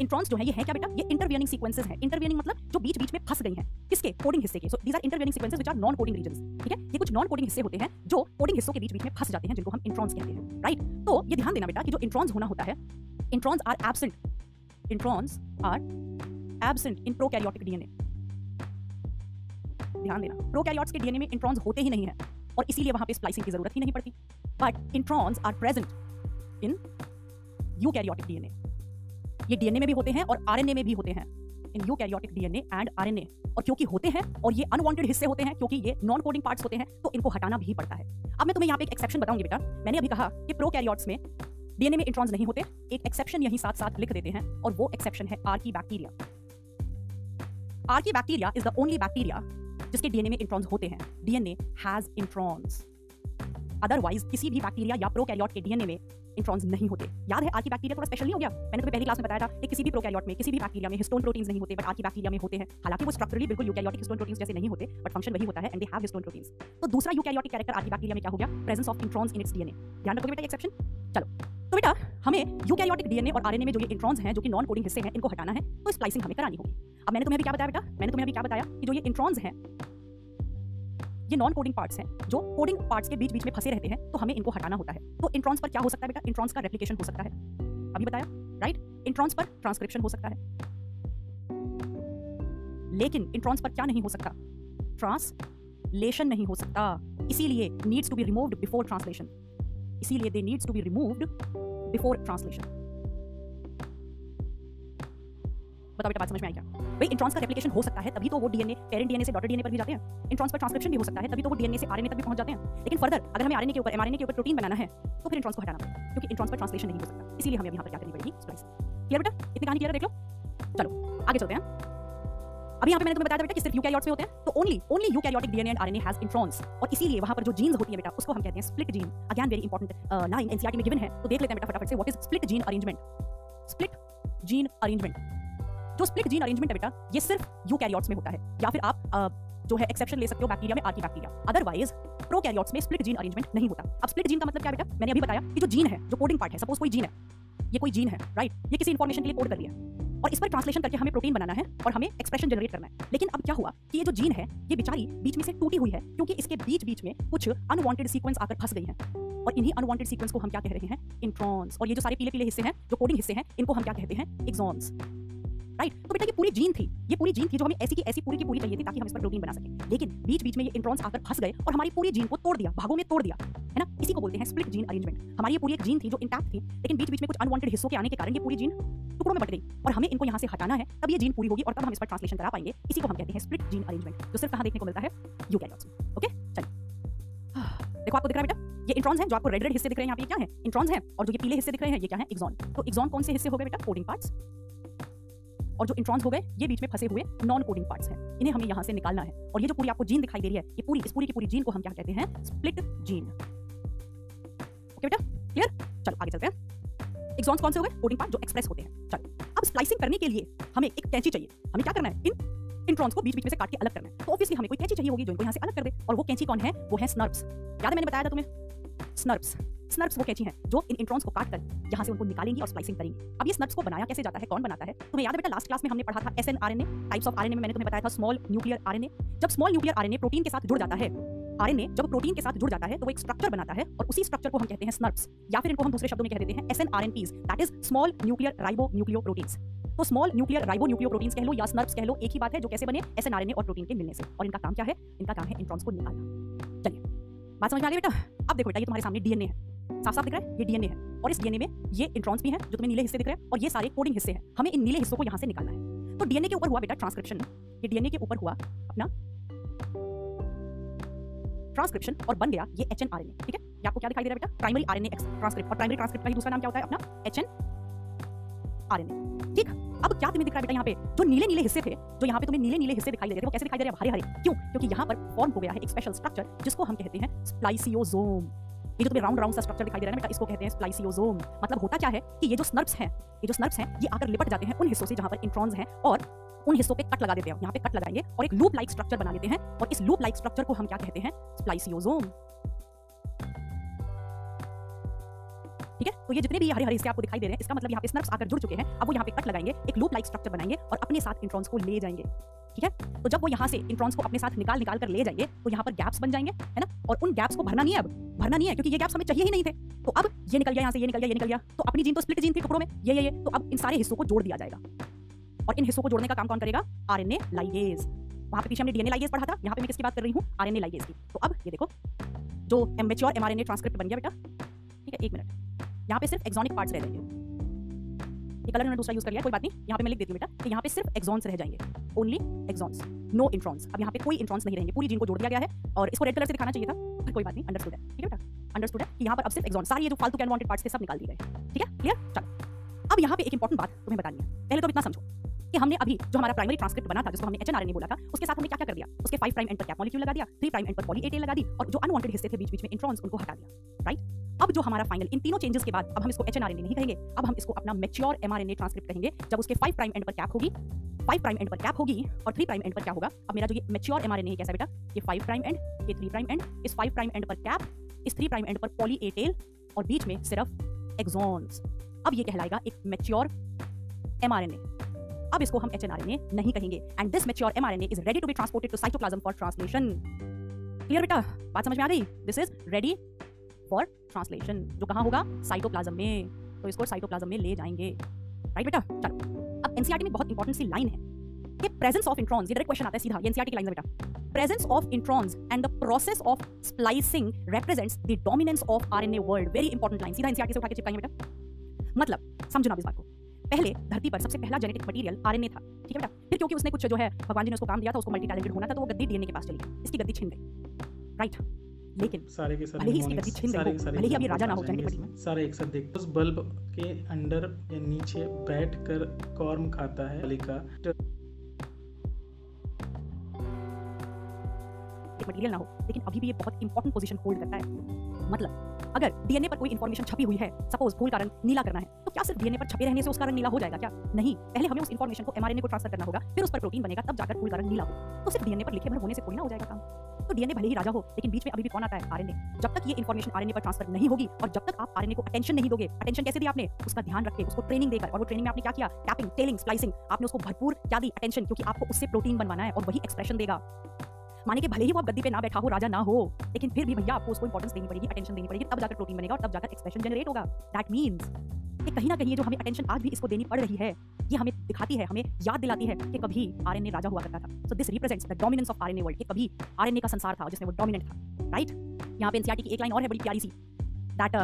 इंट्रॉन्स जो है, ये है क्या बेटा? ये इंटरवियनिंग सीक्वेंसेस है। इंटरवियनिंग मतलब जो बीच बीच में फंस गई हैं। किसके? कोडिंग हिस्से के। So these are intervening sequences which are non coding regions ठीक है? ये कुछ नॉन कोडिंग हिस्से होते हैं जो कोडिंग हिस्सों के बीच बीच में फंस जाते हैं, जिनको हम इंट्रॉन्स कहते हैं राइट तो ये ध्यान देना बेटा कि जो इंट्रॉन्स होना होता है introns are absent introns are absent in prokaryotic DNA ध्यान देना प्रोकैरियोट्स के डीएनए में इंट्रॉन्स होते ही नहीं है, और इसीलिए वहाँ पे स्प्लाइसिंग की ज़रूरत ही नहीं पड़ती। But introns are present in eukaryotic DNA ये डीएनए में भी होते हैं और आरएनए में भी होते हैं। In eukaryotic DNA and RNA और क्योंकि होते हैं और ये अनवांटेड हिस्से होते हैं, क्योंकि ये नॉन कोडिंग पार्ट्स होते हैं तो इनको हटाना भी पड़ता है। अब मैं तुम्हें यहाँ पे एक एक्सेप्शन बताऊँगी बेटा। मैंने अभी कहा कि प्रोकैरियोट्स में डीएनए में इंट्रॉन्स नहीं होते। एक एक्सेप्शन यही साथ साथ लिख देते हैं और वो एक्सेप्शन है archaebacteria archaebacteria is the only bacteria जिसके डीएनए में इंट्रॉन्स होते हैं। डीएनए हैज़ इंट्रॉन्स अदरवाइज़ किसी भी बैक्टीरिया या प्रोकैरियोट के डीएनए में इंट्रॉन्स नहीं होते। याद है आर्की बैक्टीरिया थोड़ा स्पेशल नहीं हो गया? मैंने तुम्हें पहली क्लास में बताया था कि किसी भी प्रोकैरियोट में, किसी भी बैक्टीरिया में हिस्टोन प्रोटीन्स नहीं होते बट आर्की बैक्टीरिया में होते हैं। हालाँकि वो स्ट्रक्चरली बिल्कुल यूकैरियोटिक हिस्टोन प्रोटीन्स जैसे नहीं होते बट फ़ंक्शन वही होता है and they have histone proteins तो दूसरा यूकैरियोटिक कैरेक्टर आर्की बैक्टीरिया में क्या हो गया? Presence of introns in its DNA ध्यान रखोगे बेटा एक्सेप्शन चलो। तो बेटा, हमें यूकैरियोटिक डीएनए और आरएनए में जो ये इंट्रॉन्स हैं, जो कि नॉन कोडिंग हिस्से हैं, इनको हटाना है तो स्प्लाइसिंग हमें करानी होगी। अब मैंने तुम्हें अभी क्या बताया बेटा? मैंने तुम्हें अभी क्या बताया कि जो ये इंट्रॉन्स हैं ये नॉन कोडिंग पार्ट्स हैं, जो कोडिंग पार्ट्स के बीच बीच में फंसे रहते हैं तो हमें इनको हटाना होता है। तो इंट्रॉन्स पर क्या हो सकता है बेटा? इंट्रॉन्स का रेप्लिकेशन हो सकता है। अभी बताया राइट इंट्रॉन्स पर ट्रांसक्रिप्शन हो सकता है। लेकिन इंट्रॉन्स पर क्या नहीं हो सकता? ट्रांसलेशन नहीं हो सकता। इसीलिए needs to be removed before translation इसीलिए they needs to be removed before translation बताओ बेटा बात समझ में आई क्या? भाई इंट्रॉन्स का रेप्लिकेशन हो सकता है, तभी तो वो डीएनए पेरेंट डीएनए से डॉटर डीएनए पर भी जाते हैं। इंट्रॉन्स पर ट्रांसक्रिप्शन भी हो सकता है, तभी तो वो डीएनए से आरएनए तक भी पहुँच जाते हैं। लेकिन फर्दर अगर हमें आरएनए के ऊपर एमआरएनए के ऊपर प्रोटीन बनाना है तो फिर इंट्रॉन्स को हटाना पड़ेगा, क्योंकि इंट्रॉन्स पर ट्रांसलेशन नहीं हो सकता। इसीलिए हमें यहाँ पर क्या करनी पड़ेगी? स्प्लाइस क्लियर बेटा? इतनी कहानी क्लियर देख लो। चलो, आगे चलते हैं। अभी यहाँ पे मैंने तुम्हें बताया था बेटा कि सिर्फ़ यूकैरियोट्स में होते हैं तो only only eukaryotic DNA and RNA has introns और इसीलिए वहाँ पर जो जीन्स होती है बेटा, उसको हम कहते हैं split gene again very important line NCERT में गिवन है तो देख लेते हैं बेटा फटाफट से what is split gene arrangement split gene arrangement जो स्प्लिट जीन अरेंजमेंट है बेटा ये सिर्फ़ यूकैरियोट्स में होता है या फिर आप uh, जो है एक्सेप्शन ले सकते हो बैक्टीरिया में आर्की बैक्टीरिया अदरवाइज़ प्रोकैरियोट्स में स्प्लिट जीन अरेंजमेंट नहीं होता। अब स्प्लिट जीन का मतलब क्या बेटा? मैंने अभी बताया कि जो जीन है जो कोडिंग पार्ट है सपोज़ कोई जीन है ये कोई जीन है राइट ये किसी इन्फॉर्मेशन के लिए कोड कर लिया और इस पर ट्रांसलेशन करके हमें प्रोटीन बनाना है और हमें एक्सप्रेशन जनरेट करना है। लेकिन अब क्या हुआ कि ये जो जीन है ये बेचारी बीच में से टूटी हुई है क्योंकि इसके बीच बीच में कुछ अनवांटेड सीक्वेंस आकर फंस गई हैं। और इन्हीं अनवांटेड सीक्वेंस को हम क्या कह रहे हैं? इंट्रॉन्स और ये जो सारे पीले पीले हिस्से हैं जो कोडिंग हिस्से हैं इनको हम क्या कहते हैं? एक्सॉन्स राइट तो बेटा ये पूरी जीन थी। ये पूरी जीन थी जो हमें ऐसी की ऐसी पूरी की पूरी चाहिए थी ताकि हम इस पर प्रोटीन बना सकें। लेकिन बीच बीच में ये इंट्रॉन्स आकर फंस गए और हमारी पूरी जीन को तोड़ दिया, भागों में तोड़ दिया। है ना? इसी को बोलते हैं स्प्लिट जीन अरेंजमेंट हमारी ये पूरी एक जीन थी जो इंटैक्ट थी, लेकिन बीच बीच में कुछ अनवांटेड हिस्सों के आने के कारण ये पूरी जीन टुकड़ों में बट गई और हमें इनको यहाँ से हटाना है। तब ये जीन पूरी होगी और तब हम इस पर ट्रांसलेशन करा पाएँगे। इसी को हम कहते हैं स्प्लिट जीन अरेंजमेंट जो सिर्फ़ कहाँ देखने को मिलता है? यू में। ओके चलिए। देखो आपको दिख रहा है बेटा? ये इंट्रॉन्स हैं जो आपको रेड रेड हिस्से दिख रहे हैं यहाँ पे। क्या है? इंट्रॉन्स हैं और जो ये पीले हिस्से दिख रहे हैं, ये क्या है? एक्सॉन तो एक्सॉन कौन से हिस्से हो गए बेटा? कोडिंग पार्ट्स और जो इंट्रॉन्स हो गए, ये बीच में फंसे हुए नॉन कोडिंग पार्ट्स हैं। इन्हें हमें यहाँ से निकालना है। और ये जो पूरी आपको जीन दिखाई दे रही है, ये पूरी, इस पूरी की पूरी जीन को हम क्या कहते हैं? स्प्लिट जीन ओके बेटा? क्लियर चलो, आगे चलते हैं। एक्सॉन्स कौन से हो गए? कोडिंग पार्ट जो एक्सप्रेस होते हैं। चलो, अब स्प्लाइसिंग करने के लिए हमें एक कैंची चाहिए। हमें क्या करना है? इन इंट्रॉन्स को बीच बीच में से काट के अलग करना है। तो ऑब्वियसली हमें कोई कैंची चाहिए होगी जो इनको यहाँ से अलग कर दे। और वो कैंची कौन है? वो है स्नर्प्स याद है मैंने बताया था तुम्हें? स्नर्प्स स्नर्प्स वो कैंची हैं, जो इन इंट्रॉन्स को काट कर यहाँ से उनको निकालेंगी और स्प्लाइसिंग करेंगी। अब ये स्नर्प्स को बनाया कैसे जाता है, कौन बनाता है? तुम्हें याद है बेटा लास्ट क्लास में हमने पढ़ा था S N R N A types of R N A में मैंने तुम्हें बताया था small nuclear R N A जब small nuclear R N A protein के साथ जुड़ जाता है आरएनए जब प्रोटीन के साथ जुड़ जाता है तो वो एक स्ट्रक्चर बनाता है और उसी स्ट्रक्चर को हम कहते हैं स्नर्प्स या फिर इनको हम दूसरे शब्दों में कह देते हैं S N R N Ps that is small nuclear ribonucleoproteins तो small nuclear ribonucleoproteins कह लो या स्नर्प्स कह लो, एक ही बात है जो कैसे बने? S N R N A और प्रोटीन के मिलने से। और इनका काम क्या है? इनका काम है इंट्रॉन्स को निकालना। चलिए, बात समझ में आ गई बेटा? अब देखो बेटा, ये तुम्हारे सामने डीएनए है। साफ़ साफ़ दिख रहा है? ये डीएनए है। और इस डीएनए में ये इंट्रॉन्स भी हैं जो तुम्हें नीले हिस्से दिख रहे हैं और ये सारे कोडिंग हिस्से हैं। हमें इन नीले हिस्सों को यहाँ से निकालना है। तो डीएनए के ऊपर हुआ बेटा ट्रांसक्रिप्शन ये डीएनए के ऊपर हुआ अपना ट्रांसक्रिप्शन और बन गया ये एच एन आर एन ठीक है? आपको क्या दिखाई दे रहा है बेटा? Primary R N A transcript और प्राइमरी ट्रांसक्रिप्ट का ही दूसरा नाम क्या होता है अपना? एच एन आर एन ठीक? अब क्या तुम्हें दिख रहा है बेटा यहाँ पे? जो नीले नीले हिस्से थे, जो यहाँ पे तुम्हें नीले नीले हिस्से दिखाई दे रहे वो कैसे दिखाई दे रहे हैं? हरे हरे क्यों? क्योंकि यहाँ पर फॉर्म हो गया है एक स्पेशल स्ट्रक्चर जिसको हम कहते हैं स्प्लाइसियोजोम ये जो तुम्हें राउंड राउंड सा स्ट्रक्चर दिखाई दे रहा है बेटा इसको कहते हैं स्प्लाइसियोजोम मतलब होता क्या है कि ये जो स्नर्प्स हैं, ये जो स्नर्प्स हैं, ये आकर लिपट जाते हैं उन हिस्सों से जहाँ पर इंट्रॉन्स हैं और उन हिस्सों पे कट लगा देते हैं, यहाँ पे कट लगाएँगे और एक लूप लाइक स्ट्रक्चर बना लेते हैं और इस लूप लाइक स्ट्रक्चर को हम क्या कहते हैं? स्प्लाइसियोजोम ठीक है? तो ये जितने भी हरे हरे हिस्से आपको दिखाई दे रहे हैं, इसका मतलब यहाँ पे स्नर्प्स आकर जुड़ चुके हैं। अब वो यहाँ पे कट लगाएँगे, एक लूप लाइक स्ट्रक्चर बनाएँगे और अपने साथ इंट्रॉन्स को ले जाएँगे। ठीक है? तो जब वो यहाँ से इंट्रॉन्स को अपने साथ निकाल निकाल कर ले जाएँगे तो यहाँ पर गैप्स बन जाएँगे, है ना? और उन गैप्स को भरना नहीं है अब, भरना नहीं है, क्योंकि ये गैप्स हमें चाहिए ही नहीं थे। तो अब ये निकल गया, यहाँ से ये निकल गया, ये निकल गया तो अपनी जीन तो स्प्लिट जीन थी कपड़ों में, ये ये तो अब इन सारे हिस्सों को जोड़ दिया जाएगा। और इन हिस्सों को जोड़ने का काम कौन करेगा? आर एन ए लाइगेज वहाँ पे पीछे हमने डीएनए लाइगेज पढ़ा था, यहाँ पे मैं किसकी बात कर रही हूँ? आर एन ए लाइगेज की। तो अब ये देखो, जो एमएचआर एमआरएनए ट्रांसक्रिप्ट बन गया बेटा। ठीक है? एक मिनट। यहाँ पे सिर्फ़ एक्सॉनिक पार्ट्स रह जाएँगे। ये कलर मैंने दूसरा यूज़ कर लिया कोई बात नहीं। यहाँ पे मैं लिख देती हूँ बेटा कि यहाँ पे सिर्फ़ एक्सॉन्स रह जाएँगे। ओनली एक्सॉन्स नो इंट्रॉन्स अब यहाँ पे कोई इंट्रॉन्स नहीं रहेंगे। पूरी जीन को जोड़ दिया गया है और इसको रेड कलर से दिखाना चाहिए था। कोई बात नहीं अंडरस्टूड है। ठीक है बेटा? अंडरस्टूड है कि यहाँ पर अब सिर्फ़ एक्सॉन सारी ये जो फालतू के अनवांटेड पार्ट्स थे सब निकाल दिए गए। ठीक है? क्लियर चलो। अब यहाँ पे एक इंपॉर्टेंट बात तुम्हें बतानी है। पहले तो इतना समझो कि हमने अभी जो हमारा प्राइमरी ट्रांसक्रिप्ट बना था, जिसको हमने एचएनआरएनए बोला था, उसके साथ हमने क्या क्या कर दिया? उसके फाइव प्राइम एंड पर कैप मॉलिक्यूल लगा दिया? 3 प्राइम एंड पर पॉली ए टेल लगा दी और जो अनवांटेड हिस्से थे बीच बीच में इंट्रॉन्स उनको हटा दिया। राइट अब जो हमारा फाइनल इन तीनों चेंजेस के बाद, अब हम इसको एचएनआरएनए नहीं कहेंगे। अब हम इसको अपना मैच्योर एमआरएनए ट्रांसक्रिप्ट कहेंगे, जब उसके 5 प्राइम एंड पर कैप होगी। 5 प्राइम एंड पर कैप होगी और 3 प्राइम एंड पर क्या होगा? अब मेरा जो ये मैच्योर एमआरएनए है, कैसा बेटा? ये 5 प्राइम एंड ये 3 प्राइम एंड इस 5 प्राइम एंड पर कैप इस 3 प्राइम एंड पर पॉली ए टेल और बीच में सिर्फ़ एक्सॉन्स अब ये कहलाएगा एक मैच्योर एमआरएनए अब इसको हम एचएनआरएनए नहीं कहेंगे। And this mature mRNA is ready to be transported to cytoplasm for translation clear बेटा? बात समझ में आ गई? This is ready for translation जो कहाँ होगा? साइटोप्लाज्म में। तो इसको साइटोप्लाज्म में ले जाएँगे। राइट बेटा? चलो। अब एनसीईआरटी में बहुत इंपॉर्टेंट सी लाइन है। कि प्रेजेंस ऑफ़ इंट्रॉन्स ये डायरेक्ट क्वेश्चन आता है सीधा। ये एनसीईआरटी की लाइन है, बेटा। Presence of introns and the process of splicing represents the dominance of RNA world. Very important line सीधा एनसीईआरटी से उठा के चिपकाएँगे, बेटा। मतलब समझो ना इस बात को। पहले धरती पर सबसे पहला जेनेटिक मटेरियल आरएनए था। ठीक है, बेटा? फिर क्योंकि उसने कुछ जो है, भगवान जी ने उसको काम दिया था, उसको मल्टी टैलेंटेड होना था तो वो गद्दी डीएनए के पास चली गई। इसकी गद्दी छिन गई। राइट लेकिन सारे के सारे भले ही इसकी गद्दी छिन सारे गई हो, सारे भले ही अभी राजा ना हो जेनेटिक इसमें। सारे एक साथ देख उस बल्ब के अंदर या नीचे बैठ कर कॉर्म खाता है बालिका। मटेरियल ना हो लेकिन अभी भी ये बहुत इंपॉर्टेंट पोजीशन होल्ड करता है। मतलब अगर डीएनए पर कोई इंफॉर्मेशन छपी हुई है सपोज़ भूल कारण नीला करना है तो क्या सिर्फ़ डीएनए पर छपे रहने से उस कारण नीला हो जाएगा क्या? नहीं पहले हमें उस इंफॉर्मेशन को एमआरएनए को ट्रांसफ़र करना होगा फिर उस पर प्रोटीन बनेगा तब जाकर फूल का रंग नीला हो। तो सिर्फ़ डीएनए पर लिखे भर होने से थोड़ी ना हो जाएगा काम। तो डीएनए भले ही राजा हो, लेकिन बीच में अभी भी कौन आता है? आरएनए जब तक ये इन्फॉर्मेशन आरएनए पर ट्रांसफ़र नहीं होगी और जब तक आप आरएनए को अटेंशन नहीं दोगे अटेंशन कैसे दी आपने? उसका ध्यान रखे, उसको ट्रेनिंग देकर। और वो ट्रेनिंग में आपने क्या किया? टैपिंग टेलिंग स्प्लाइसिंग आपने उसको भरपूर क्या दी? अटेंशन क्योंकि आपको उससे प्रोटीन बनवाना है और वही एक्सप्रेशन देगा। माने कि भले ही वो गद्दी पे ना बैठा हो, राजा ना हो, लेकिन फिर भी भैया आपको उसको इंपॉर्टेंस देनी पड़ेगी अटेंशन देनी पड़ेगी, तब जाकर प्रोटीन बनेगा और तब जाकर एक्सप्रेशन जनरेट होगा। दैट मीन्स कि कहीं ना कहीं जो हमें अटेंशन आज भी इसको देनी पड़ रही है, ये हमें दिखाती है, हमें याद दिलाती है कि कभी आरएनए राजा हुआ करता था। So this represents the dominance of RNA world कि कभी आरएनए का संसार था जिसमें वो डोमिनेंट था राइट यहाँ पे एनसीईआरटी की एक लाइन और है बड़ी प्यारी सी that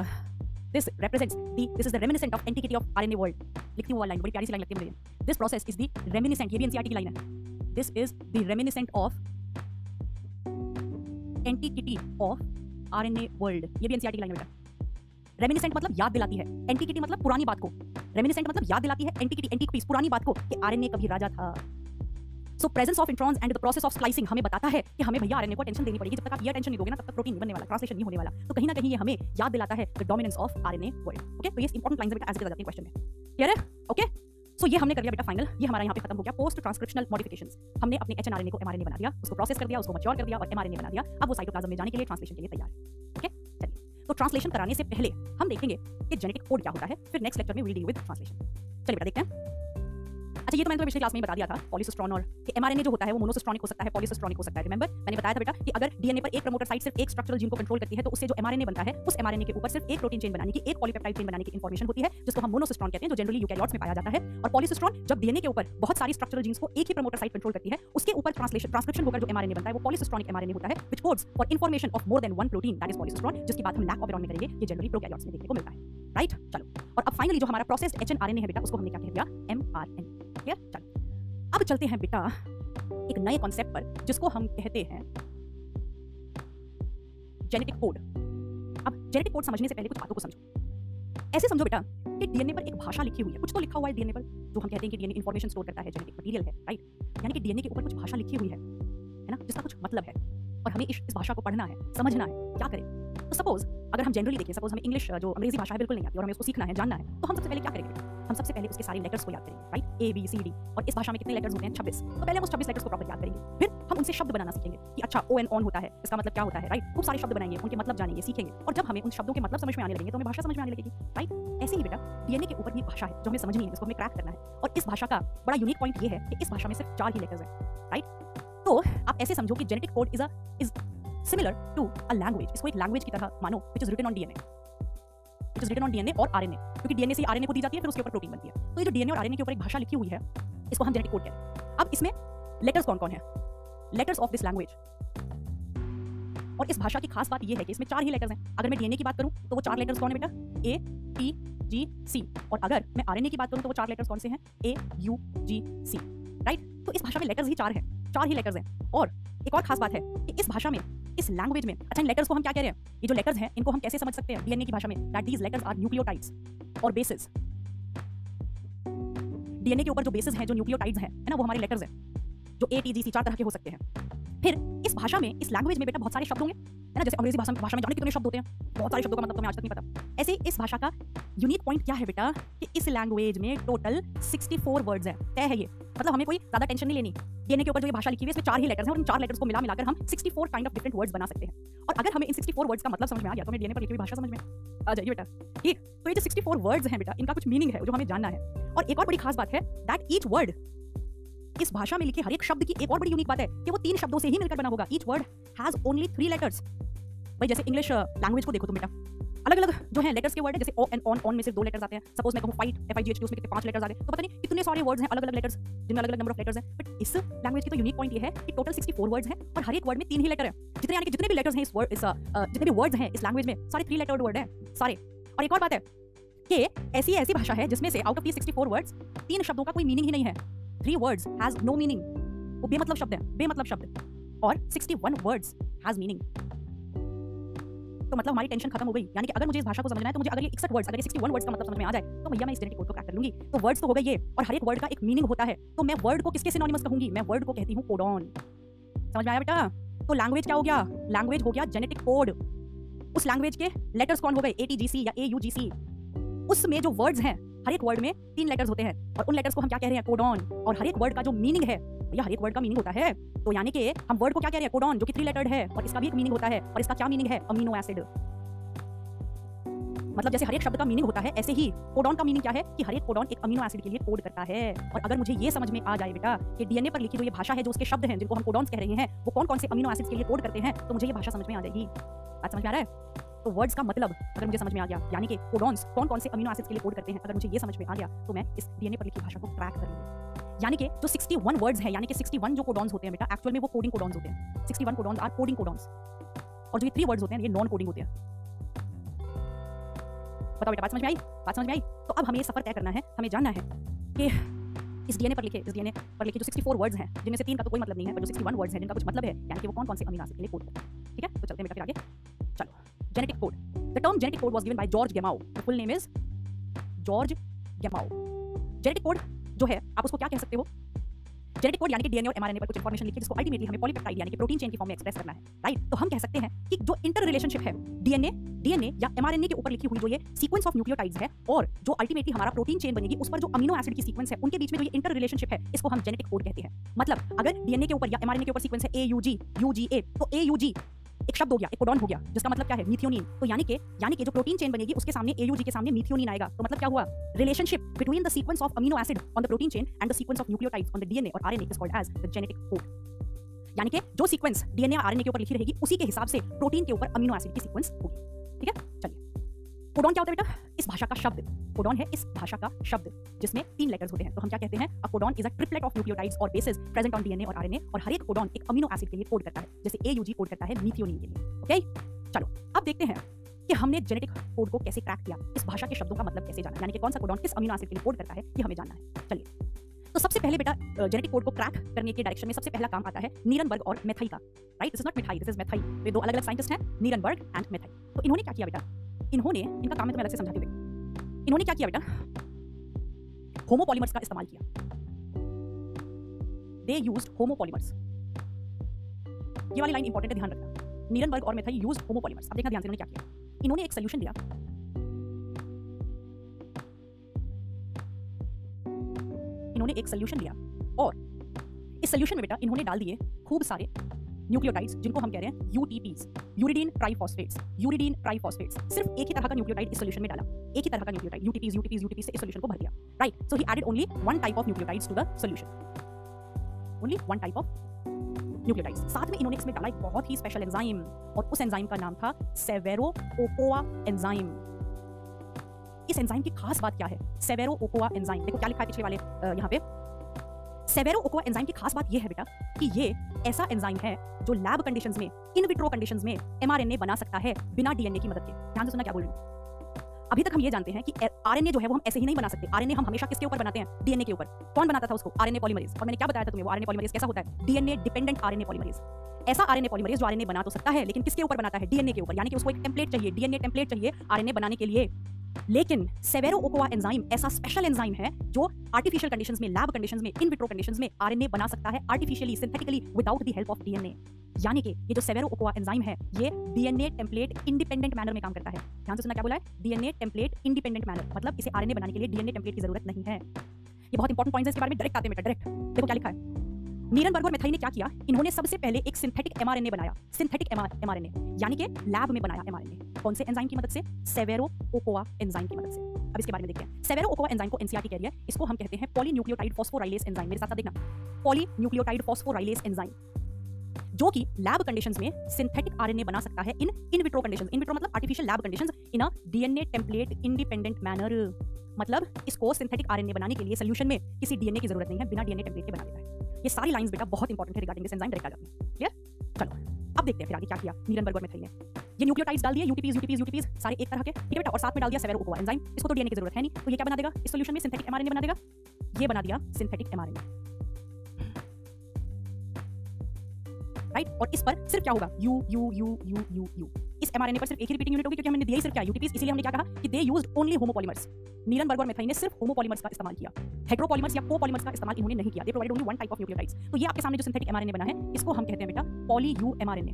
this represents the, this is the reminiscent of antiquity of RNA world लिखती हूँ वो लाइन बड़ी प्यारी सी लाइन लगती है मुझे। This process is the reminiscent, ये भी एनसीईआरटी की लाइन है। This is the reminiscent of antiquity of RNA world ये भी एनसीईआरटी की लाइन है। बेटा रेमिनिसेंट मतलब याद दिलाती है। एंटिकिटी मतलब पुरानी बात को। रेमिनिसेंट मतलब याद दिलाती है एंटिकिटी एंटिक पीस पुरानी बात को कि आरएनए कभी राजा था। So presence of introns and the process of splicing हमें बताता है कि हमें भैया आरएनए को टेंशन देनी पड़ेगी। जब तक आप ये टेंशन नहीं दोगे ना, तब तक प्रोटीन नहीं बनने वाला ट्रांसलेशन नहीं होने वाला। तो कहीं ना कहीं ये हमें याद दिलाता है the dominance of RNA world okay तो ये इंपॉर्टेंट लाइंस बेटा एज इट इज़ क्वेश्चन में। क्लियर है? ओके सो ये हमने कर लिया बेटा फाइनल ये हमारा यहाँ पे खत्म हो गया पोस्ट ट्रांसक्रिप्शनल मॉडिफिकेशन हमने अपने एच को एमआरएनए बना दिया, उसको प्रोसेस कर दिया, उसको मच्योर कर दिया और एमआरएनए बना दिया. अब वो साइटोप्लाज्म में जाने के लिए ट्रांसलेशन के लिए तैयार ओके चलिए. तो ट्रांसलेशन कराने से पहले हम देखेंगे कि जेनेटिक कोड क्या होता है. फिर नेक्स्ट लेक्चर में विल डील विद ट्रांसलेशन चलिए बेटा देखते हैं. अच्छा ये तो मैंने तुम्हें पिछले क्लास में ही बता दिया था पॉलीसिस्ट्रॉन और एमआरएनए जो होता है वो मोनोसिस्ट्रॉनिक हो सकता है पॉलीसिस्ट्रॉनिक हो सकता है रिमेंबर मैंने बताया था बेटा कि अगर डीएनए पर एक प्रमोटर साइट सिर्फ़ एक स्ट्रक्चरल जीन को कंट्रोल करती है तो उससे जो एमआरएनए बनता है, उस एमआरएनए के ऊपर सिर्फ़ एक प्रोटीन चेन बनाने की, एक पॉलीपेप्टाइड चेन बनाने की इंफॉर्मेशन होती है, जिसको हम मोनोसिस्ट्रॉन कहते हैं, जो जनरली यूकैरियोट्स में पाया जाता है। और पॉलीसिस्ट्रॉन जब डीएनए के ऊपर बहुत सारी स्ट्रक्चरल जीन्स को एक ही प्रमोटर साइट कंट्रोल करती है, उसके ऊपर ट्रांसलेशन ट्रांसक्रिप्शन होकर जो एमआरएनए बनता है, वो पॉलीसिस्ट्रॉनिक एमआरएनए होता है which codes for information of more than one protein that is polycistron जिसकी बात हम लैक ऑफ़ में करेंगे, ये जनरली प्रोकैरियोट्स में देखने को मिलता है। राइट चलो। और अब फाइनली जो हमारा प्रोसेस्ड एचएनआरएनए है बेटा, उसको हमने क्या कह दिया? एमआरएनए क्लियर चलो। अब चलते हैं बेटा, एक नए कॉन्सेप्ट पर, जिसको हम कहते हैं जेनेटिक कोड अब जेनेटिक कोड समझने से पहले कुछ बातों को समझो। ऐसे समझो बेटा कि डीएनए पर एक भाषा लिखी हुई है, कुछ तो लिखा हुआ है डीएनए पर, जो हम कहते हैं कि डीएनए इंफॉर्मेशन स्टोर करता है जेनेटिक मटेरियल है राइट यानी कि डीएनए के ऊपर कुछ भाषा लिखी हुई है है ना? जिसका कुछ मतलब है। और हमें इस, इस भाषा को पढ़ना है समझना है क्या करें? तो सपोज़ अगर हम जनरली देखें सपोज़ हमें इंग्लिश जो अंग्रेज़ी भाषा है बिल्कुल नहीं आती और हमें उसको सीखना है जानना है तो हम सबसे पहले क्या करेंगे? हम सबसे पहले उसके सारे लेटर्स को याद करेंगे right A B C D और इस भाषा में कितने लेटर्स होते हैं? छब्बीस। तो पहले हम उस छब्बीस लेटर्स को प्रॉपर याद करेंगे फिर हम उनसे शब्द बनाना सीखेंगे कि अच्छा ओ एन ऑन होता है इसका मतलब क्या होता है राइट खूब सारे शब्द बनाएँगे उनके मतलब जानेंगे सीखेंगे और जब हमें उन शब्दों के मतलब समझ में आने लगेंगे तो हमें भाषा समझ में आने लगेगी राइट ऐसे ही बेटा डीएनए के ऊपर ये भाषा है जो हमें समझनी है जिसको हमें क्रैक करना है और इस भाषा का बड़ा यूनिक पॉइंट ये है कि इस भाषा में सिर्फ़ चार ही लेटर्स हैं राइट तो आप ऐसे समझो कि genetic code is a is similar to a language इसको एक लैंग्वेज की तरह मानो which is written on DNA which is written on DNA और आरएनए क्योंकि डीएनए से आरएनए को दी जाती है, फिर उसके ऊपर प्रोटीन बनती है। तो ये जो डीएनए और आरएनए के ऊपर एक भाषा लिखी हुई है, इसको हम जेनेटिक कोड कहते हैं। अब इसमें लेटर्स कौन कौन है? लेटर्स ऑफ़ दिस लैंग्वेज और इस भाषा की खास बात यह है कि इसमें चार ही लेटर्स हैं। अगर मैं डीएनए की बात करूँ तो वो चार लेटर्स कौन है बेटा? ए टी जी सी और अगर मैं आरएनए की बात करूँ तो वो चार लेटर्स कौन से हैं? ए यू जी सी राइट तो इस भाषा में लेटर्स ही चार हैं। चार ही लेटर्स हैं। और एक और खास बात है कि इस भाषा में, इस लैंग्वेज में अच्छा इन लेटर्स को हम क्या कह रहे हैं? ये जो लेटर्स हैं, इनको हम कैसे समझ सकते हैं डीएनए की भाषा में? That these letters are nucleotides और बेसिस डीएनए के ऊपर जो बेसिस हैं, जो न्यूक्लियोटाइड्स हैं, है ना, वो हमारे लेटर्स हैं, जो ए टी जी सी चार तरह के हो सकते हैं। फिर इस भाषा में, इस लैंग्वेज में बेटा बहुत सारे शब्द होंगे, है ना, जैसे अंग्रेज़ी भाषा में भाषा में जाने कितने शब्द होते हैं? बहुत सारे शब्दों का मतलब तुम्हें आज तक नहीं पता। ऐसे इस भाषा का यूनिक पॉइंट क्या है बेटा? कि इस लैंग्वेज में टोटल 64 वर्ड्स हैं। तय है ये। मतलब हमें कोई ज़्यादा टेंशन नहीं लेनी। डीएनए के ऊपर जो ये भाषा लिखी हुई है, इसमें चार ही लेटर्स हैं और इन चार लेटर्स को मिला मिलाकर हम 64 काइंड ऑफ़ डिफरेंट वर्ड्स बना सकते हैं। और अगर हमें इन 64 वर्ड्स का मतलब समझ में आ गया तो हमें डीएनए पर लिखी हुई भाषा समझ में आ जाएगी बेटा। ठीक तो ये जो 64 वर्ड्स हैं बेटा, इनका कुछ मीनिंग है, जो हमें जानना है। और एक और बड़ी खास बात है दैट ईच वर्ड इस भाषा में लिखे हर एक शब्द की एक और बड़ी यूनिक बात है कि वो तीन शब्दों से ही मिलकर बना होगा। Each word has only three letters भाई जैसे इंग्लिश लैंग्वेज को देखो तुम बेटा। अलग अलग जो है लेटर्स के वर्ड है, जैसे ओ एंड ऑन ऑन में सिर्फ़ दो लेटर्स आते हैं। सपोज़ मैं कहूँ fight F I G H उसमें कितने पाँच लेटर्स आ गए तो पता नहीं कितने सारे वर्ड्स हैं अलग अलग लेटर्स जिनमें अलग अलग नंबर ऑफ़ लेटर्स हैं। बट इस लैंग्वेज की तो यूनिक पॉइंट ये है कि टोटल 64 वर्ड्स हैं और हर एक वर्ड में तीन ही लेटर है। जितने, यानी कि जितने भी लेटर्स हैं इस वर्ड इस जितने भी वर्ड्स हैं इस लैंग्वेज में, सारे थ्री लेटर्ड वर्ड है, सारे। और एक और बात है कि ऐसी ऐसी भाषा है जिसमें से आउट ऑफ़ दी 64 वर्ड्स तीन शब्दों का कोई मीनिंग ही नहीं है। Three words has no meaning वो बेमतलब शब्द है, बेमतलब शब्द। और 61 वर्ड्स हैज़ मीनिंग तो मतलब हमारी टेंशन खत्म हो गई। यानी कि अगर मुझे इस भाषा को समझना है तो मुझे अगर ये 61 वर्ड्स अगर ये 61 वर्ड्स का मतलब समझ में आ जाए तो भैया मैं इस जेनेटिक कोड को क्रैक कर लूँगी। तो वर्ड्स तो हो गए ये, और हर एक वर्ड का एक मीनिंग होता है। तो मैं वर्ड को किसके सिनोनिमस कहूँगी? मैं वर्ड को कहती हूँ कोडॉन समझ में आया बेटा? तो लैंग्वेज क्या हो गया? लैंग्वेज हो गया जेनेटिक कोड उस लैंग्वेज के लेटर्स कौन हो गए? ए टी जी सी या ए यू जी सी उसमें जो वर्ड्स हैं हर एक वर्ड में तीन लेटर्स होते हैं। और उन लेटर्स को हम क्या कह रहे हैं? कोडॉन और हर एक वर्ड का जो मीनिंग है, या हर एक वर्ड का मीनिंग होता है तो यानी कि हम वर्ड को क्या कह रहे हैं? कोडॉन जो कि थ्री लेटर्ड है, और इसका भी एक मीनिंग होता है। और इसका क्या मीनिंग है? अमीनो एसिड मतलब जैसे हर एक शब्द का मीनिंग होता है, ऐसे ही कोडॉन का मीनिंग क्या है? कि हर एक कोडॉन एक अमीनो एसिड के लिए कोड करता है। और अगर मुझे ये समझ में आ जाए बेटा कि डीएनए पर लिखी ये भाषा है, जो उसके शब्द हैं, जिनको हम कोडॉन्स कह रहे हैं, वो कौन कौन से अमीनो एसिड के लिए कोड करते हैं तो मुझे ये भाषा समझ में आ जाएगी। बात समझ में आ रहा है? तो वर्ड्स का मतलब अगर मुझे समझ में आ गया, यानी कि कोडॉन्स कौन कौन से अमीनो एसिड के लिए कोड करते हैं, अगर मुझे ये समझ में आ गया तो मैं इस डीएनए पर लिखी भाषा को क्रैक कर लूँगी यानी कि जो 61 वर्ड्स हैं, यानी कि 61 जो कोडॉन्स होते हैं बेटा एक्चुअल में वो कोडिंग कोडॉन्स होते हैं। 61 कोडॉन्स आर कोडिंग कोडॉन्स और जो ये थ्री वर्ड्स होते हैं, ये नॉन कोडिंग होते हैं। बताओ बेटा, बात समझ में आई? बात समझ में आई? तो अब हमें ये सफ़र तय करना है, हमें जानना है कि इस डीएनए पर लिखे, इस डीएनए पर लिखे जो 64 वर्ड्स हैं, जिनमें से तीन का तो कोई मतलब नहीं है पर जो 61 वर्ड्स हैं, जिनका कुछ मतलब है, यानी कि वो कौन कौन से अमीनो एसिड के लिए कोड ठीक है? तो चलते हैं बेटा फिर आगे। चलो genetic code the term genetic code was given by George Gamow the full name is George Gamow genetic code जो है, आप उसको क्या कह सकते हो? जेनेटिक कोड यानी कि डीएनए और एमआरएनए पर कुछ इंफॉर्मेशन लिखी, जिसको अल्टीमेटली हमें पॉलीपेप्टाइड यानी कि प्रोटीन चेन की फॉर्म में एक्सप्रेस करना है राइट तो हम कह सकते हैं कि जो इंटर रिलेशनशिप है डीएनए डीएनए या एमआरएनए के ऊपर लिखी हुई जो ये सीक्वेंस ऑफ़ न्यूक्लियोटाइड्स है, और जो अल्टीमेटली हमारा प्रोटीन चेन बनेगी, उस पर जो अमीनो एसिड की सीक्वेंस है, उनके बीच में जो ये इंटर रिलेशनशिप है, इसको हम जेनेटिक कोड कहते हैं। मतलब अगर डीएनए के ऊपर या एमआरएनए के ऊपर सीक्वेंस है ए यू जी यू जी ए तो ए यू जी एक शब्द हो गया, एक कोडॉन हो गया, जिसका मतलब क्या है? मिथियोनिन तो यानी कि यानी कि जो प्रोटीन चेन बनेगी, उसके सामने एयूजी के सामने मिथियोनिन आएगा। तो मतलब क्या हुआ? Relationship between the sequence of amino acid on the protein chain and the sequence of nucleotides on the DNA और RNA is called as the genetic code यानी कि जो सीक्वेंस डीएनए और आरएनए के ऊपर लिखी रहेगी, उसी के हिसाब से प्रोटीन के ऊपर अमीनो एसिड की सीक्वेंस होगी। ठीक है? चलिए। कोडॉन क्या होता है बेटा? इस भाषा का शब्द। कोडॉन है इस भाषा का शब्द, जिसमें तीन लेटर्स होते हैं। तो हम क्या कहते हैं? A codon is a triplet of nucleotides और बेसेस प्रेजेंट ऑन डीएनए और आरएनए और हर एक कोडॉन एक अमीनो एसिड के लिए कोड करता है, जैसे एयूजी कोड करता है मिथियोनिन के लिए। ओके चलो, अब देखते हैं कि हमने जेनेटिक कोड को कैसे क्रैक किया। इस भाषा के शब्दों का मतलब कैसे जाना, यानी कि कौन सा कोडॉन किस अमीनो एसिड के लिए कोड करता है, ये हमें जानना है। चलिए तो सबसे पहले बेटा जेनेटिक कोड को क्रैक करने के डायरेक्शन में सबसे पहला काम आता है नीरनबर्ग और मेथाई का। Right this is not mithai this is Matthaei. ये दो अलग अलग साइंटिस्ट हैं, नीरनबर्ग एंड मेथाई। तो इन्होंने क्या किया बेटा? इन्होंने इनका काम है तो अलग से समझाती हूँ। इन्होंने क्या किया बेटा? होमोपॉलीमर्स का इस्तेमाल किया। दे यूज्ड होमोपॉलीमर्स ये वाली लाइन इंपॉर्टेंट है, ध्यान रखना। नीरनबर्ग और मेथाई यूज़ होमोपॉलीमर्स अब देखना ध्यान से इन्होंने क्या किया। इन्होंने एक सोल्यूशन दिया। इन्होंने एक सोल्यूशन लिया और इस सोल्यूशन में बेटा इन्होंने डाल दिए खूब सारे न्यूक्लियोटाइड्स, जिनको हम कह रहे हैं यूटीपीज यूरिडीन ट्राइफॉस्फेट्स यूरिडीन ट्राइफॉस्फेट्स सिर्फ़ एक ही तरह का न्यूक्लियोटाइड इस सोल्यूशन में डाला। एक ही तरह का न्यूक्लियोटाइड यूटीपीज यूटीपीज यूटीपीज से इस सोल्यूशन को भर दिया। Right so he added only one type of nucleotides to the solution only one type of nucleotides साथ में इन्होंने इसमें डाला एक बहुत ही स्पेशल एंजाइम और उस एंजाइम का नाम था सेवेरो ओकोआ एंजाइम इस एंजाइम की खास बात क्या है? सेवेरो ओकोआ एंजाइम देखो क्या लिखा है पिछले वाले यहाँ पे। सेवेरो ओकोआ एंजाइम की खास बात यह है बेटा, कि ये ऐसा एंजाइम है जो लैब कंडीशंस में इन विट्रो कंडीशंस में एमआरएनए बना सकता है बिना डीएनए की मदद के ध्यान से सुनना क्या बोल रही हूँ अभी तक हम ये जानते हैं कि आरएनए जो है वो हम ऐसे ही नहीं बना सकते आरएनए हम हमेशा किसके ऊपर बनाते हैं डीएनए के ऊपर कौन बनाता था उसको आरएनए पॉलीमरेज और मैंने क्या बताया था तुम्हें वो आरएनए पॉलीमरेज कैसा होता है डीएनए डिपेंडेंट आरएनए पॉलीमरेज ऐसा आरएनए पॉलीमरेज जो आरएनए बना तो सकता है लेकिन किसके ऊपर बनाता है डीएनए के ऊपर यानी कि उसको एक टेम्पलेट चाहिए डीएनए टेम्पलेट चाहिए आरएनए बनाने के लिए लेकिन सेवेरो ओकोआ एंजाइम ऐसा स्पेशल एंजाइम है जो आर्टिफिशियल कंडीशंस में लैब कंडीशंस में इन विट्रो कंडीशंस में आरएनए बना सकता है artificially synthetically without the help of DNA यानी कि ये जो सेवेरो ओकोआ एंजाइम है, ये डीएनए टेम्पलेट इंडिपेंडेंट मैनर में काम करता है। ध्यान से सुनना क्या बोला है? डीएनए टेम्पलेट इंडिपेंडेंट मैनर मतलब इसे आरएनए बनाने के लिए डीएनए टेम्पलेट की ज़रूरत नहीं है। ये बहुत इंपॉर्टेंट पॉइंट है, इसके बारे में डायरेक्ट आते हैं डायरेक्ट देखो क्या लिखा है। नीरनबर्ग और मेथाई ने क्या किया? इन्होंने सबसे पहले एक सिंथेटिक एमआरएनए बनाया। सिंथेटिक एमआरएनए यानी कि लैब में बनाया एमआरएनए कौन से एंजाइम की मदद से? सेवेरो ओकोआ एंजाइम की मदद से। अब इसके बारे में देखते हैं। सेवेरो ओकोआ एंजाइम को एनसीआरटी कह रही है। इसको हम कहते हैं पॉलीन्यूक्लियोटाइड फॉस्फोराइलेज एंजाइम मेरे साथ साथ देखना। पॉलीन्यूक्लियोटाइड फॉस्फोराइलेज एंजाइम जो कि लैब कंडीशंस में सिंथेटिक आरएनए बना सकता है in in vitro conditions in vitro मतलब artificial lab conditions in a DNA template independent manner मतलब इसको सिंथेटिक आरएनए बनाने के लिए सोल्यूशन में किसी डीएनए की ज़रूरत नहीं है, बिना डीएनए टेम्पलेट के बना देता है। ये सारी लाइंस बेटा बहुत इंपॉर्टेंट है regarding this enzyme direct clear चलो, अब देखते हैं फिर आगे क्या किया मीरन बर्गर में ने। ये न्यूक्लियोटाइड्स डाल दिए, यूटीपीज यूटीपीज यूटीपीज, सारे एक तरह के ठीक है बेटा और साथ में डाल दिया सेवेरो ओकोआ एंजाइम इसको तो डीएनए की ज़रूरत है नहीं। तो ये क्या बना देगा? इस सॉल्यूशन में सिंथेटिक एमआरएनए बना देगा। ये बना दिया सिंथेटिक एमआरएनए राइट और इस पर सिर्फ़ क्या होगा? U U U U U U इस एमआरएनए पर सिर्फ़ एक ही रिपीटिंग यूनिट होगी, क्योंकि हमने दिया ही सिर्फ़ क्या? यूटीपीज इसीलिए हमने क्या कहा कि they used only homopolymers Nirenberg और मेथाई ने सिर्फ़ होमोपॉलीमर्स का इस्तेमाल किया। हेट्रोपॉलीमर्स या कोपॉलीमर्स का इस्तेमाल इन्होंने नहीं किया। They provide only one type of nucleotides तो ये आपके सामने जो सिंथेटिक एमआरएनए बना है, इसको हम कहते हैं बेटा poly U mRNA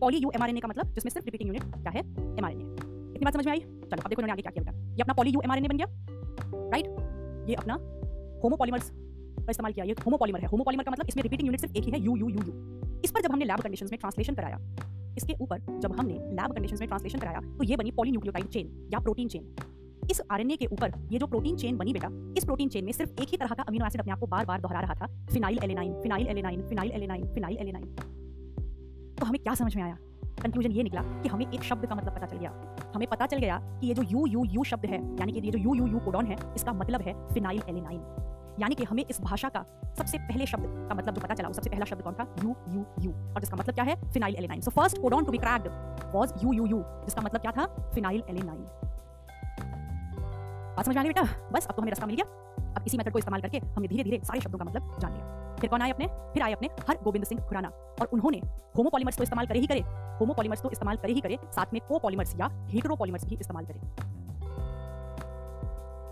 poly U mRNA का मतलब जिसमें सिर्फ़ रिपीटिंग यूनिट क्या है? एमआरएनए इतनी बात समझ में आई? चलो, अब देखो इन्होंने आगे क्या किया बेटा। ये अपना पॉली यू एमआरएनए बन गया। राइट ये अपना होमोपॉलीमर्स का इस्तेमाल किया। ये होमोपॉलीमर है। होमोपॉलीमर का मतलब इसमें रिपीटिंग यूनिट सिर्फ़ एक ही है यू यू यू यू इस पर जब हमने लैब कंडीशंस में ट्रांसलेशन कराया इसके ऊपर जब हमने लैब कंडीशंस में ट्रांसलेशन कराया तो ये बनी पॉलीन्यूक्लियोटाइड चेन या प्रोटीन चेन इस आरएनए के ऊपर ये जो प्रोटीन चेन बनी बेटा, इस प्रोटीन चेन में सिर्फ़ एक ही तरह का अमीनो एसिड अपने आप को बार बार दोहरा रहा था phenylalanine phenylalanine phenylalanine phenylalanine तो हमें क्या समझ में आया? कंक्लूजन ये निकला कि हमें एक शब्द का मतलब पता चल गया। हमें पता चल गया कि ये जो यू यू यू शब्द है, यानी कि ये जो यू यू यू कोडॉन है, इसका मतलब है फिनाइल एलेनाइन यानी कि हमें इस भाषा का सबसे पहले शब्द का मतलब जो पता चला सबसे पहला शब्द कौन था? U U U. और जिसका मतलब क्या है? Phenylalanine. So first codon to be cracked was U U U. जिसका मतलब क्या था? Phenylalanine. बात समझ आ गई बेटा? बस, अब तो हमें रास्ता मिल गया। अब इसी मेथड को इस्तेमाल करके हमने धीरे धीरे सारे शब्दों का मतलब जान लिया। फिर कौन आए अपने? फिर आए अपने हर गोविंद सिंह खुराना। और उन्होंने होमोपॉलीमर्स को इस्तेमाल करे ही करे। होमोपॉलीमर्स को इस्तेमाल करे ही करे, साथ में कोपॉलीमर्स या हेटेरोपॉलीमर्स भी इस्तेमाल करें।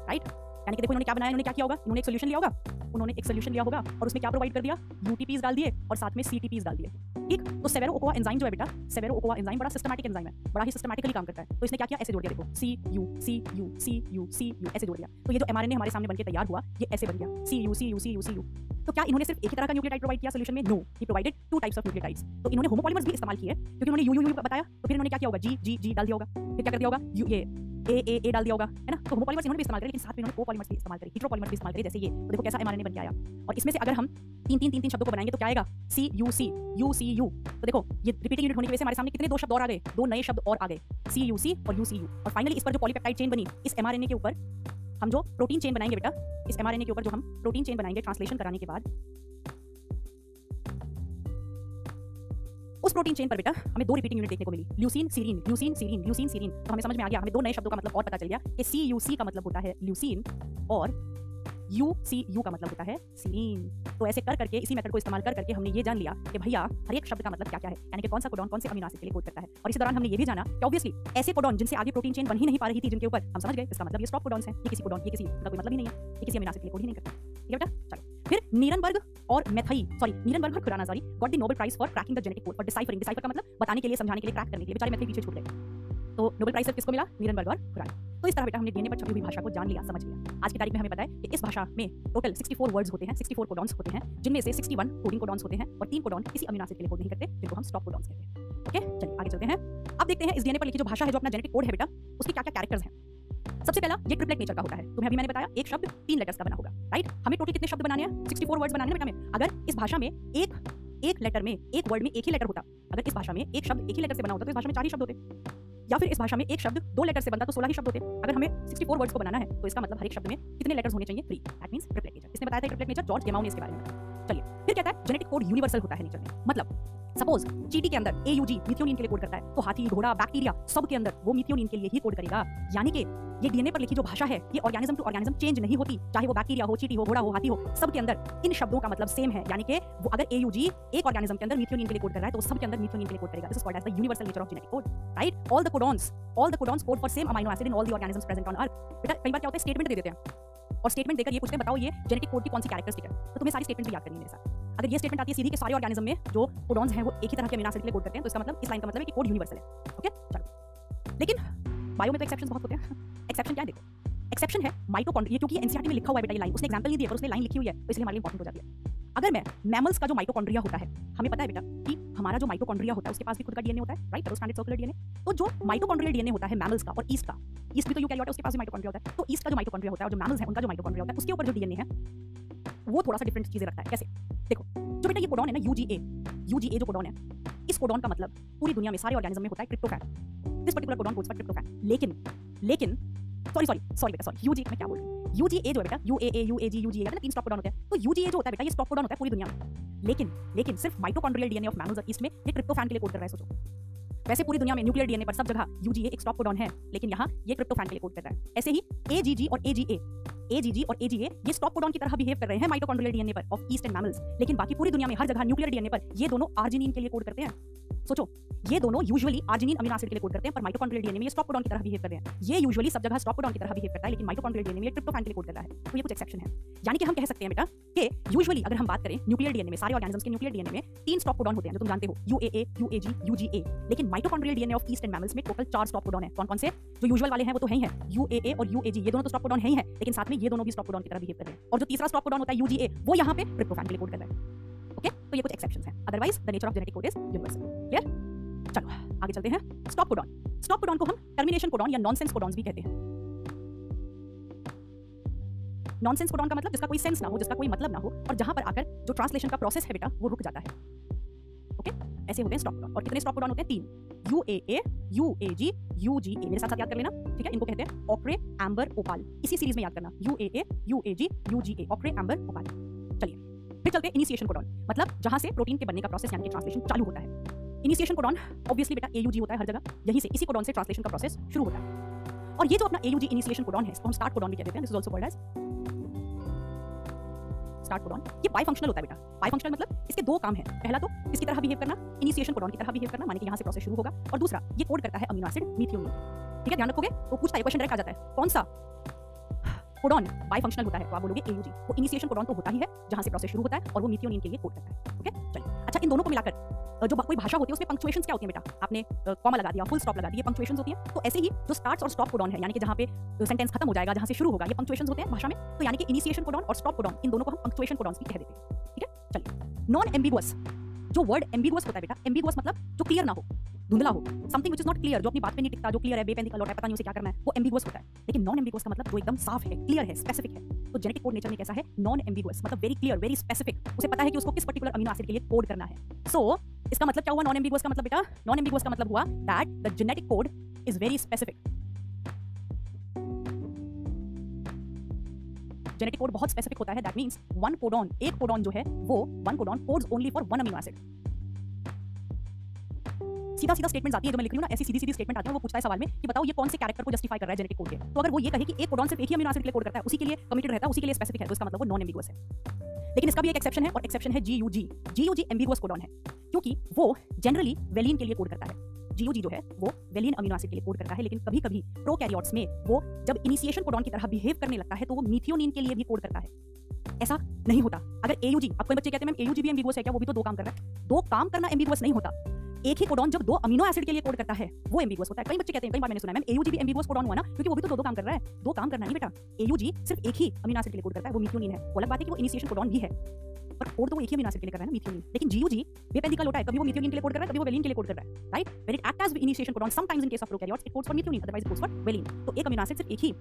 राइट यानी कि देखो इन्होंने क्या बनाया, इन्होंने क्या किया होगा? इन्होंने एक सोल्यूशन लिया होगा। उन्होंने एक सोल्यूशन लिया होगा और उसमें क्या प्रोवाइड कर दिया? यूटीपीज डाल दिए और साथ में सीटीपीज डाल दिए। ठीक? तो सेवेरो ओकोआ एंजाइम जो है बेटा सेवेरो ओकोआ एंजाइम बड़ा सिस्टमैटिक एंजाइम है। बड़ा ही सिस्टमैटिकली काम करता है। तो इसने क्या किया? ऐसे जोड़ दिया, देखो। C U C U C U C U ऐसे जोड़ दिया। तो ये जो एमआरएनए हमारे सामने बनके तैयार हुआ, ये ऐसे बन गया। C U C U C U C U तो क्या इन्होंने सिर्फ़ एक ही तरह का न्यूक्लियोटाइड प्रोवाइड किया सोल्यूशन में? No he provided two types of nucleotides तो इन्होंने होमोपॉलीमर्स भी इस्तेमाल किए, क्योंकि उन्होंने यू यू यू बताया। तो फिर इन्होंने क्या किया होगा? जी जी जी डाल दिया होगा। फिर क्या कर दिया होगा? यू ए ए ए डाल दिया होगा। है ना? तो होमोपॉलीमर्स इन्होंने भी इस्तेमाल करे, लेकिन साथ में इन्होंने कोपॉलीमर्स भी इस्तेमाल करे। हेटेरोपॉलीमर्स भी इस्तेमाल करें, जैसे ये। तो देखो कैसा एमआरएनए बन के आया। और इसमें से अगर हम तीन तीन तीन तीन शब्दों को बनाएँगे तो क्या आएगा? C U C U C U तो देखो, ये रिपीटिंग यूनिट होने की वजह से हमारे सामने कितने दो शब्द और आ गए? दो नए शब्द और आ गए। सी यू सी और यू सी यू और फाइनली इस पर जो पॉलीपेप्टाइड चेन बनी, इस एमआरएनए के ऊपर हम जो प्रोटीन चेन बनाएँगे बेटा, इस एमआरएनए के ऊपर जो हम प्रोटीन चेन बनाएँगे ट्रांसलेशन कराने के बाद उस प्रोटीन चेन पर बेटा, हमें दो रिपीटिंग यूनिट देखने को मिली। Leucine serine leucine serine leucine serine तो हमें समझ में आ गया, हमें दो नए शब्दों का मतलब और पता चल गया कि सी यू सी का मतलब होता है ल्यूसीन और यू सी यू का मतलब होता है सीरीन तो ऐसे कर करके, इसी मेथड को इस्तेमाल कर करके हमने ये जान लिया कि भैया, हर एक शब्द का मतलब क्या क्या है? यानी कि कौन सा कोडॉन कौन से अमीनो एसिड के लिए कोड करता है? और इसी दौरान हमने ये भी जाना कि ऑब्वियसली ऐसे कोडॉन जिनसे आगे प्रोटीन चेन बन ही नहीं पा रही थी, जिनके ऊपर, हम समझ गए, इसका मतलब ये स्टॉप कोडॉन्स हैं। ये किसी कोडॉन ये किसी का कोई मतलब ही नहीं है। ये किसी अमीनो एसिड के लिए कोड ही नहीं करता। ठीक है बेटा? चलो। फिर नीरनबर्ग और मेथई सॉरी नीरनबर्ग और Khorana sorry got the Nobel prize for cracking the genetic code for deciphering decipher का मतलब बताने के लिए, समझाने के लिए क्रैक करने के लिए, बेचारे मेथई पीछे छूट गए। तो नोबेल प्राइज किसको मिला? नीरनबर्ग और खुराना तो इस तरह बेटा हमने डीएनए पर छपी हुई भाषा को जान लिया, समझ लिया। आज की तारीख में हमें पता है कि इस भाषा में टोटल 64 वर्ड्स होते हैं 64 कोडॉन्स होते हैं, जिनमें से 61 कोडिंग कोडॉन्स होते हैं और तीन कोडॉन किसी अमीनो एसिड के लिए कोड नहीं करते, जिनको हम स्टॉप कोडॉन्स कहते हैं। ओके चलिए, आगे चलते हैं। अब देखते हैं इस डीएनए पर लिखी जो भाषा है, जो अपना जेनेटिक कोड है बेटा, उसके क्या क्या कैरेक्टर्स हैं। सबसे पहला, ये ट्रिपलेट नेचर का होता है। तुम्हें अभी मैंने बताया, एक शब्द, तीन लेटर्स का बना होगा राइट हमें टोटल कितने शब्द बनाने हैं? 64 वर्ड्स बनाने हैं बेटा में अगर इस भाषा में एक एक लेटर में, एक वर्ड में एक ही लेटर होता, अगर इस भाषा में एक शब्द एक ही लेटर से बना होता तो इस भाषा में चार ही शब्द होते। या फिर इस भाषा में एक शब्द, दो लेटर से बनता तो सोलह ही शब्द होते। अगर हमें 64 वर्ड्स को बनाना है तो इसका मतलब हर एक शब्द में कितने लेटर्स होने चाहिए? Three that mean triplet nature इसने बताया था ट्रिपलेट नेचर जॉर्ज गेमाउ ने इसके बारे में। चलिए, फिर कहता है जेनेटिक कोड यूनिवर्सल होता है नेचर में। मतलब सपोज़ चीटी के अंदर एयूजी मिथियोनिन के लिए कोड करता है तो हाथी, घोड़ा बैक्टीरिया सब के अंदर वो मिथियोनिन के लिए ही कोड करेगा। यानी कि ये डीएनए पर लिखी जो भाषा है, ये ऑर्गेनिज्म टू ऑर्गेनिज्म चेंज नहीं होती, चाहे वो बैक्टीरिया हो, चीटी हो, घोड़ा हो, हाथी हो, सब के अंदर इन शब्दों का मतलब सेम है। यानी कि वो अगर एयूजी एक ऑर्गेनिज्म के अंदर मिथियोनिन के लिए कोड कर रहा है तो सब के अंदर मिथियोनिन के लिए कोड करेगा। This is called as the universal nature of genetic code right all the codons all the codons code for same amino acid in all the organisms present on earth बेटा, कई बार क्या होता है? Statement दे देते हैं। और statement देकर ये पूछते हैं, बताओ ये जेनेटिक कोड की कौन सी कैरेक्टरिस्टिक है? तो तुम्हें सारी स्टेटमेंट भी याद करनी है मेरे साथ। अगर ये स्टेटमेंट आती है सीधी के सारे ऑर्गेनिज्म में, जो कोडॉन्स हैं वो एक ही तरह के अमीनो एसिड के लिए कोड करते हैं तो इसका मतलब इस लाइन का मतलब है कि कोड यूनिवर्सल है। ओके चलो। लेकिन बायो में तो एक्सेप्शन बहुत होते हैं। एक्सेप्शन क्या है देखो? एक्सेप्शन है माइटोकॉन्ड्रिया क्योंकि एनसीईआरटी में लिखा हुआ है बेटा ये लाइन उसने एग्जांपल नहीं दिया पर उसने लाइन लिखी हुई है तो इसलिए हमारे लिए इंपॉर्टेंट हो जाती है। अगर मैं मैमल्स का जो माइटोकॉन्ड्रिया होता है, हमें पता है बेटा कि हमारा जो माइटोकॉन्ड्रिया होता है, उसके पास भी खुद का डीएनए होता है राइट स्टैंडर्ड सर्कुलर डीएनए तो जो माइटोकॉन्ड्रियल डीएनए होता है मैमल्स का और ईस्ट का ईस्ट भी तो यूकैरियोट है, उसके पास भी माइटोकॉन्ड्रिया होता है। तो ईस्ट का जो माइटोकॉन्ड्रिया होता है और जो मैमल्स है, उनका जो माइटोकॉन्ड्रिया होता है, उसके ऊपर जो डीएनए है, वो थोड़ा सा डिफरेंट चीज़ें रखता है। कैसे? देखो, जो बेटा ये कोडॉन है ना यूजीए यूजीए जो कोडॉन है, इस कोडॉन का मतलब पूरी दुनिया में, सारे ऑर्गेनिज्म में होता है tryptophan this particular codon codes for tryptophan लेकिन लेकिन सॉरी सॉरी सॉरी बेटा सॉरी यूजी मैं क्या बोल रही हूँ यूजीए जो है बेटा U A A U A G U G A तीन स्टॉप कोडॉन होते हैं तो यूजीए जो होता है बेटा ये स्टॉप कोडॉन होता है पूरी दुनिया में लेकिन लेकिन सिर्फ़ mitochondrial DNA of mammals yeast में ये ट्रिप्टोफैन के लिए कोड कर रहा है सोचो वैसे पूरी दुनिया में न्यूक्लियर डीएनए पर सब जगह यूजीए एक स्टॉप कोडॉन है, लेकिन यहाँ ये ट्रिप्टोफैन के लिए कोड कर रहा है। ऐसे ही एजीजी और एजीए एजीजी और एजीए ये स्टॉप कोडॉन की तरह बिहेव कर रहे हैं माइटोकॉन्ड्रियल डीएनए पर ऑफ़ ईस्ट एंड मैमल्स लेकिन बाकी पूरी दुनिया में हर जगह न्यूक्लियर डीएनए पर ये दोनों आर्जिनिन के लिए कोड करते हैं। सोचो, ये दोनों यूजुअली आर्जिनिन अमीनो एसिड के लिए कोड करते हैं, पर माइटोकॉन्ड्रियल डीएनए में ये स्टॉप कोडॉन की तरह बिहेव कर रहे हैं। ये यूजुअली सब जगह स्टॉप कोडॉन की तरह बिहेव करता है, लेकिन माइटोकॉन्ड्रियल डीएनए में ट्रिप्टोफैन के लिए कोड कर रहा है। तो ये कुछ एक्सेप्शन है। यानी कि हम कह सकते हैं बेटा कि यूजुअली अगर हम बात करें न्यूक्लियर डीएनए में, सारे ऑर्गेनिजम्स के न्यूक्लियर डीएनए में तीन स्टॉप कोडॉन होते हैं, जो तुम जानते हो यूएए यूएजी यूजीए लेकिन mitochondrial DNA of yeast and mammals में टोटल चार स्टॉप कोडॉन है। कौन कौन से? जो यूजुअल वाले हैं, वो तो है यूएए और यूएजी ये दोनों तो स्टॉप कोडॉन है ही है, लेकिन साथ में ये दोनों भी स्टॉप कोडॉन की तरह बिहेव कर रहे हैं। और जो तीसरा स्टॉप कोडॉन होता है यूजीए वो यहाँ पे ट्रिप्टोफैन के लिए कोड कर रहा है। ओके तो ये कुछ एक्सेप्शंस हैं। Otherwise the nature of genetic code is universal clear चलो, आगे चलते हैं। स्टॉप कोडॉन स्टॉप कोडॉन को हम टर्मिनेशन कोडॉन या नॉनसेंस कोडॉन्स भी कहते हैं। नॉनसेंस कोडॉन का मतलब जिसका कोई सेंस ना हो, जिसका कोई मतलब ना हो, और जहाँ पर आकर जो ट्रांसलेशन का प्रोसेस है बेटा, वो रुक जाता है। ऐसे होते हैं स्टॉप कोडॉन और कितने स्टॉप कोडॉन होते हैं? तीन। U A A U A G U G A मेरे साथ साथ याद कर लेना, ठीक है? इनको कहते हैं ऑक्रे एम्बर ओपाल इसी सीरीज़ में याद करना। U A A U A G U G A ochre amber opal चलिए, फिर चलते हैं इनिशिएशन कोडॉन मतलब जहाँ से प्रोटीन के बनने का प्रोसेस यानी कि ट्रांसलेशन चालू होता है। इनिशिएशन कोडॉन ऑब्वियसली बेटा एयूजी होता है हर जगह। यहीं से इसी कोडॉन से ट्रांसलेशन का प्रोसेस शुरू होता है। और ये जो अपना एयूजी इनिशिएशन कोडॉन है हम स्टार्ट कोडॉन भी कहते हैं। This is also called as start codon ये बाई फंक्शनल होता है बेटा। बाई फंक्शनल मतलब इसके दो काम है। पहला तो इसकी तरह बिहेव करना इनिशिएशन कोडॉन की तरह बिहेव करना, माने कि यहाँ से प्रोसेस शुरू होगा। और दूसरा, ये कोड करता है अमीनो एसिड मिथियोनिन ठीक है, ध्यान रखोगे? वो पूछता है क्वेश्चन डायरेक्ट आ जाता है। कौन सा? कोडॉन बाई फंक्शनल होता है तो आप बोलोगे एयूजी वो इनिशिएशन कोडॉन तो होता ही है, जहाँ से प्रोसेस शुरू होता है, और वो मिथियोनिन के लिए कोड करता है। ओके चलिए। अच्छा इन दोनों को मिलाकर जो कोई भाषा होती है, उसमें पंक्चुएशन क्या होती है बेटा? आपने कॉमा लगा दिया फुल स्टॉप लगा दिया पंक्चुएशन होती है। तो ऐसे ही जो स्टार्ट और स्टॉप कोडॉन है, यानी कि जहाँ पे सेंटेंस खत्म हो जाएगा, जहाँ से शुरू होगा, ये पंक्चुएशन होते हैं भाषा में। तो यानी कि इनिशिएशन कोडॉन और स्टॉप कोडॉन इन दोनों को हम पंक्चुएशन कोडॉन भी कह देते हैं। ठीक है? चलिए। नॉन एम्बिगुअस जो वर्ड एम्बिगुअस होता है बेटा एम्बिगुअस मतलब जो क्लियर ना हो। धुंधला हो। Something which is not clear जो अपनी बात पे नहीं टिकता जो क्लियर है बेपेंदी का लौटा है पता नहीं उसे क्या करना है वो एम्बिगुअस होता है। लेकिन नॉन एम्बिगुअस का मतलब जो एकदम साफ़ है क्लियर है स्पेसिफिक है। तो जेनेटिक कोड नेचर में कैसा है? नॉन एम्बिगुअस मतलब वेरी क्लियर वेरी स्पेसिफिक उसे पता है कि उसको किस पर्टिकुलर अमीनो एसिड के लिए कोड करना है। सो so, इसका मतलब क्या हुआ? नॉन एम्बिगुअस का मतलब बेटा नॉन एम्बिगुअस का मतलब हुआ that the genetic code is very specific genetic code बहुत स्पेसिफिक होता है दैट मींस वन कोडॉन एक कोडॉन जो है वो one codon codes only for one amino acid सीधा सीधा स्टेटमेंट आती है जो मैं लिख रही हूँ ना, ऐसी सीधी सीधी स्टेटमेंट आती है, वो पूछता है सवाल में कि बताओ ये कौन से कैरेक्टर को जस्टिफाई कर रहा है जेनेटिक कोड के? तो अगर वो ये कहे कि एक कोडॉन सिर्फ़ एक ही अमीनो एसिड के लिए कोड करता है, उसी के लिए कमिटेड रहता है, उसी के लिए स्पेसिफिक है तो इसका मतलब वो नॉन एम्बिगुअस है। लेकिन इसका भी एक एक्सेप्शन है, और एक्सेप्शन है G U G G U G ambiguous codon है, क्योंकि वो जनरली वेलिन के लिए कोड करता है। जीओजी जो है, वो वेलिन अमीनो एसिड के लिए कोड करता है, लेकिन कभी कभी प्रोकैरियोट्स में वो जब इनिशिएशन कोडॉन की तरह बिहेव करने लगता है तो वो मिथियोनिन के लिए भी कोड करता है। ऐसा नहीं होता। अगर एयूजी कोई बच्चे कहते हैं, मैम एयूजी भी एम्बिगुअस है क्या? वो भी तो दो काम कर रहा है। दो काम करना एम्बिगुअस नहीं होता। एक ही कोडॉन जब दो अमीनो एसिड के लिए कोड करता है, वो एम्बिगुअस होता है। कई बच्चे कहते हैं, कई बार मैंने सुना मैम एयूजी भी एम्बिगुअस कोडॉन हुआ ना? क्योंकि वो भी तो दो दो काम कर रहा है। दो काम करना नहीं बेटा। एयूजी सिर्फ़ एक ही अमीनो एसिड के लिए कोड करता है, वो मिथियोनिन है। अलग बात है कि वो इनिशिएशन कोडॉन भी है। पर कोड तो वो एक ही अमीनो एसिड के लिए कर रहा है ना मिथियोनिन लेकिन जीयूजी बेपेंदी का लोटा है कभी वो मिथियोनिन के लिए कोड कर रहा है कभी वो वेलिन के लिए कोड कर रहा है। Right when it act as initiation codon sometimes in case of prokaryotes it codes for methionine otherwise it codes for valine तो एक अमीनो एसिड सिर्फ़ एक ही,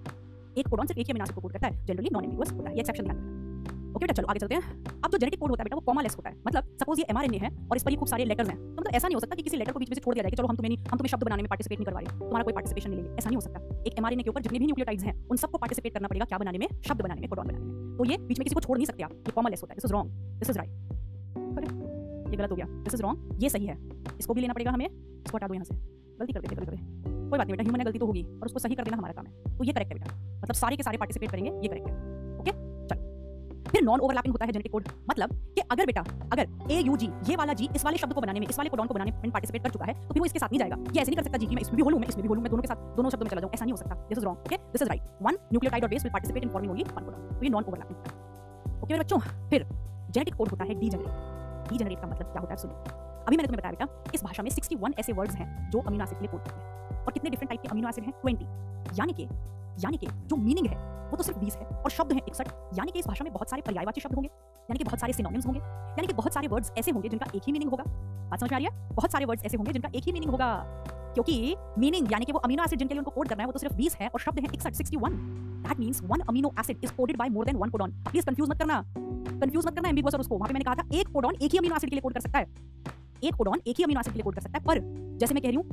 एक कोडॉन सिर्फ़ एक ही अमीनो एसिड को कोड करता है। जनरली नॉन एम्बिगुअस होता है। ये एक्सेप्शन ध्यान रखना। ओके बेटा चलो आगे चलते हैं। अब जो जेनेटिक कोड होता है बेटा, वो कॉमालेस होता है। मतलब सपोज़ ये एमआरएनए है और इस पर ये खूब सारे लेटर्स हैं। तो मतलब ऐसा नहीं हो सकता कि किसी लेटर को बीच में से छोड़ दिया जाए कि चलो हम तुम्हें हम तुम्हें शब्द बनाने में पार्टिसिपेट नहीं करवा रहे तुम्हारा कोई पार्टिसिपेशन नहीं लेंगे ऐसा नहीं हो सकता। एक एमआरएनए के ऊपर जितने भी न्यूक्लियोटाइड्स हैं, उन सबको पार्टिसिपेट करना पड़ेगा क्या बनाने में? शब्द बनाने में कोडॉन बनाने में। तो ये बीच में किसी को छोड़ नहीं सकते आप। ये कॉमालेस होता है। This is wrong this is right ये गलत हो गया। दिस इज़ रॉन्ग ये सही है। इसको भी लेना पड़ेगा हमें। इसको हटा दो यहाँ से। गलती कर देते गलती करते कोई बात नहीं बेटा ह्यूमन गलती तो होगी। और उसको सही कर देना हमारा काम है। तो ये करेक्ट है बेटा। मतलब सारे के सारे पार्टिसिपेट करेंगे, ये करेक्ट है। फिर नॉन ओवरलैपिंग होता है जेनेटिक कोड मतलब कि अगर बेटा, अगर ए यू जी ये वाला जी इस वाले शब्द को बनाने में, इस वाले कोडॉन को बनाने में पार्टिसिपेट कर चुका है तो फिर वो इसके साथ नहीं जाएगा। ये ऐसे नहीं कर सकता जी कि मैं इसमें भी बोलूँ, मैं इसमें भी बोलूँ, मैं दोनों के साथ, दोनों शब्दों में चला जाऊँ। ऐसा नहीं हो सकता। This is wrong okay this is right one nucleotide और base will participate in forming only one codon तो ये नॉन ओवरलैपिंग ओके मेरे बच्चों, फिर जेनेटिक कोड होता है डीजेनरेट डीजेनरेट का मतलब क्या होता है? सुनिए अभी मैंने तुम्हें बताया बेटा, इस भाषा में 61 ऐसे वर्ड्स हैं जो अमीनो एसिड के लिए कोड करते हैं। और कितने डिफरेंट टाइप के अमीनो एसिड हैं? 20 यानी कि यानी कि जो मीनिंग है वो तो सिर्फ़ 20 है और शब्द हैं 61 यानी कि इस भाषा में बहुत सारे पर्यायवाची शब्द होंगे, यानी कि बहुत सारे सिनोनिम्स होंगे, यानी कि बहुत सारे वर्ड्स ऐसे होंगे जिनका एक ही मीनिंग होगा। बात समझ में आ रही है? बहुत सारे वर्ड्स ऐसे होंगे जिनका एक ही मीनिंग होगा। क्योंकि मीनिंग यानी कि वो अमीनो एसिड जिनके लिए उनको कोड करना है, वो तो सिर्फ़ 20 है और शब्द हैं 61 61 that means one amino acid is coded by more than one codon please confuse मत करना। कंफ्यूज मत करना एम्बिगुअस और उसको। वहाँ पे मैंने कहा था, एक कोडॉन एक ही अमीनो एसिड के लिए कोड कर सकता है। एक कोडॉन एक ही अमीनो एसिड के लिए कोड कर सकता है। पर जैसे मैं कह रही हूँ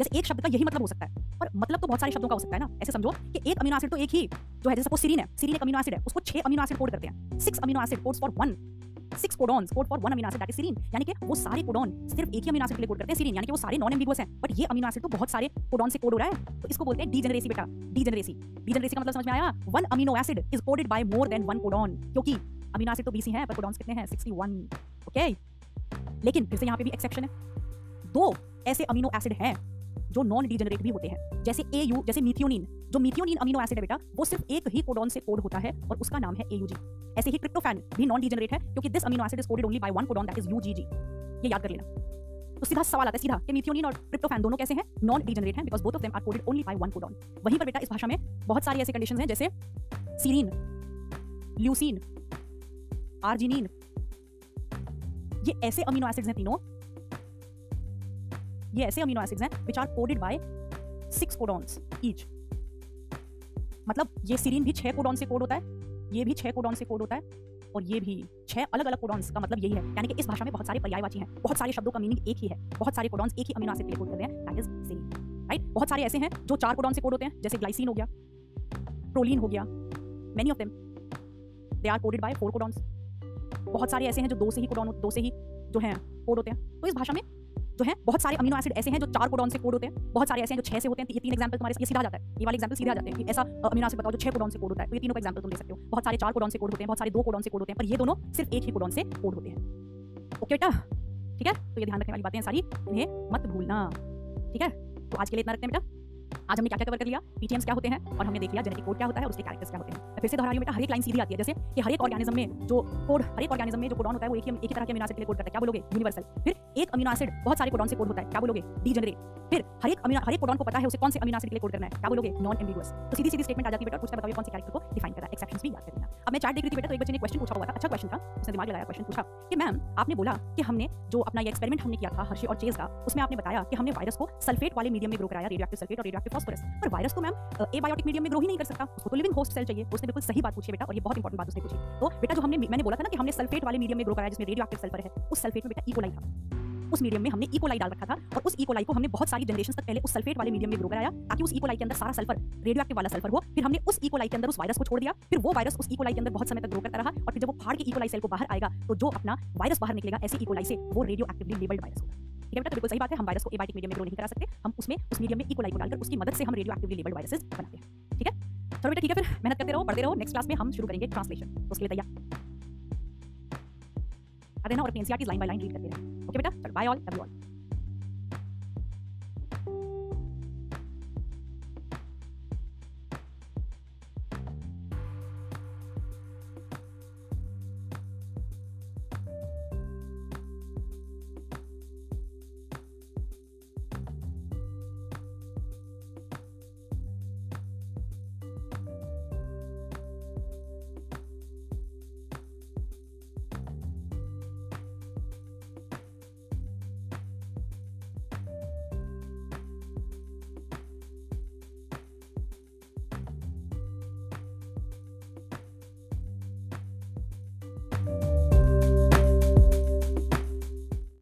जैसे एक शब्द का यही मतलब हो सकता है। पर मतलब तो बहुत सारे शब्दों का हो सकता है ना। ऐसे समझो कि एक अमीनो एसिड तो एक ही जो है, जैसे सपोज़ सीरीन है। सीरीन एक अमीनो एसिड है, उसको छह अमीनो एसिड कोड करते हैं। Six amino acid codes for one. Six codons code for one amino acid, that is serine. यानी कि वो सारे कोडॉन सिर्फ़ एक ही अमीनो एसिड के लिए कोड करते हैं, सीरीन। यानी कि वो सारे नॉन एम्बिगुअस हैं। बट ये अमीनो एसिड तो बहुत सारे कोडॉन से कोड हो रहा है। तो इसको बोलते हैं डीजेनरेसी बेटा। डीजेनरेसी डीजेनरेसी का मतलब समझ में आया? One amino acid is coded by more than one codon क्योंकि अमीनो एसिड तो 20 ही हैं पर कोडॉन्स कितने हैं? 61 ओके लेकिन फिर से यहाँ पे भी एक्सेप्शन है। दो ऐसे अमीनो एसिड हैं जो नॉन डीजेनरेट भी होते हैं, जैसे ए यू जैसे मिथियोनिन जो मिथियोनिन अमीनो एसिड है बेटा, वो सिर्फ़ एक ही कोडॉन से कोड होता है और उसका नाम है एयूजी ऐसे ही ट्रिप्टोफैन भी नॉन डीजेनरेट है, क्योंकि this amino acid is coded only by one codon that is UGG ये याद कर लेना। तो सीधा सवाल आता है सीधा कि मिथियोनिन और ट्रिप्टोफैन दोनों कैसे हैं? नॉन डीजेनरेट हैं because both of them are coded only by one codon वहीं पर बेटा इस भाषा में बहुत सारी ऐसी कंडीशंस हैं, जैसे सीरीन ल्यूसीन आर्जिनिन ये ऐसे अमीनो एसिड्स हैं तीनों ये ऐसे अमीनो एसिड्स हैं which are coded by six codons each मतलब ये सीरीन भी छह कोडॉन से कोड होता है, ये भी छह कोडॉन से कोड होता है, और ये भी छह अलग अलग कोडॉन्स का मतलब यही है। यानी कि इस भाषा में बहुत सारे पर्यायवाची हैं, बहुत सारे शब्दों का मीनिंग एक ही है, बहुत सारे कोडॉन्स एक ही अमीनो एसिड के कोड करते हैं दैट इज़ सीरीन राइट बहुत सारे ऐसे हैं जो चार कोडॉन से कोड होते हैं, जैसे ग्लाइसिन हो गया प्रोलीन हो गया many of them they are coded by four codons बहुत सारे ऐसे हैं जो दो से ही कोडॉन दो से ही जो हैं कोड होते हैं। तो इस भाषा में जो है। बहुत सारे अमीनो एसिड ऐसे हैं जो चार कोडॉन से कोड होते हैं। बहुत सारे ऐसे हैं जो छह से होते हैं। ये तीन एग्जांपल तुम्हारे सीधा जाता है। ये वाले एग्जांपल सीधा जाते हैं। कि ऐसा अमीनो एसिड बताओ जो छह कोडॉन से कोड होता है। तो ये तीनों का एग्जांपल तुम ले सकते हो। बहुत सारे चार कोडॉन से कोड होते हैं। बहुत सारे दो कोडॉन से कोड होते हैं। पर ये दोनों सिर्फ़ एक ही कोडॉन से कोड होते हैं। ओके बेटा? ठीक है? तो ये ध्यान रखने वाली बातें सारी। इन्हें मत भूलना। ठीक है? तो आज के लिए इतना रखते हैं बेटा। आज हमने क्या क्या कवर कर लिया? पीटीएम्स क्या होते हैं? और हमने देख लिया जेनेटिक कोड क्या होता है और उसके कैरेक्टर्स क्या होते हैं। फिर से दोहरा बेटा हर एक लाइन सीधी आती है। जैसे कि हर एक ऑर्गेनिज्म में जो कोड हर एक ऑर्गेनिज्म में जो कोडॉन होता है, वो एक ही एक ही तरह के अमीनो एसिड के लिए कोड करता है। क्या बोलोगे? यूनिवर्सल फिर एक अमीनो एसिड बहुत सारे कोडॉन से कोड होता है। क्या बोलोगे? डीजेनरेट फिर हर एक हर एक कोडॉन को पता है, उसे कौन से अमीनो एसिड के लिए कोड करना है। क्या बोलोगे? नॉन एम्बिगुअस तो सीधी सीधी स्टेटमेंट आ जाती है, बेटा पूछता बताओ कौन से कैरेक्टर को डिफाइन कर एक्सेप्शंस भी याद कर लेना। अब मैं चैट देख रही थी, बेटा तो एक बच्चे ने क्वेश्चन पूछा हुआ था। अच्छा क्वेश्चन था। उसने दिमाग लगाया क्वेश्चन पूछा कि मैम आपने बोला कि हमने जो अपना ये एक्सपेरिमेंट हमने किया था हर्षी और चेज का, उसमें आपने बताया कि हमने वायरस को सल्फेट वाले मीडियम में ग्रो कराया रेडियोएक्टिव सल्फेट और रेडियोएक्टिव फास्फोरस पर वायरस तो मैम एबायोटिक मीडियम में ग्रो ही नहीं कर सकता। उसको तो लिविंग होस्ट सेल चाहिए। उसने बिल्कुल सही बात पूछी बेटा और ये बहुत इंपॉर्टेंट बात उसने पूछी। तो बेटा जो हमने, मैंने बोला था ना कि हमने सल्फेट वाले मीडियम में ग्रो कराया जिसमें रेडियोएक्टिव सल्फ़र है, उस सल्फेट में बेटा इकोलाई था। उस मीडियम में हमने इकोलाई डाल रखा था और उस इकोलाई को हमने बहुत सारी जनरेशन तक पहले उस सल्फेट वाले मीडियम में ग्रो कराया ताकि उस इकोलाई के अंदर सारा सल्फ़र रेडियोएक्टिव वाला सल्फ़र हो। फिर हमने उस इकोलाई के अंदर उस वायरस को छोड़ दिया। फिर वो वायरस उस इकोलाई के अंदर बहुत समय तक ग्रो करता रहा और फिर जब वो फाड़ के इकोलाई सेल को बाहर आएगा तो जो अपना वायरस बाहर निकलेगा, ऐसे इकोलाई से वो रेडियो एक्टिवली लेबल्ड वायरस होगा। ठीक है बेटा? तो बिल्कुल सही बात है। हम वायरस को एबायोटिक मीडियम में ग्रो नहीं करा सकते। हम उसमें उस मीडियम में इकोलाई को डालकर उसकी मदद से हम रेडियो एक्टिवली लेबल्ड वायरसेस बनाते हैं। ठीक है? चलो बेटा, ठीक है फिर मेहनत करते रहो पढ़ते रहो। नेक्स्ट क्लास में हम शुरू करेंगे ट्रांसलेशन उसके लिए तैयार। आ ना और अपनी NCERT line by line read करते रहें। ओके बेटा? चलो bye all love you all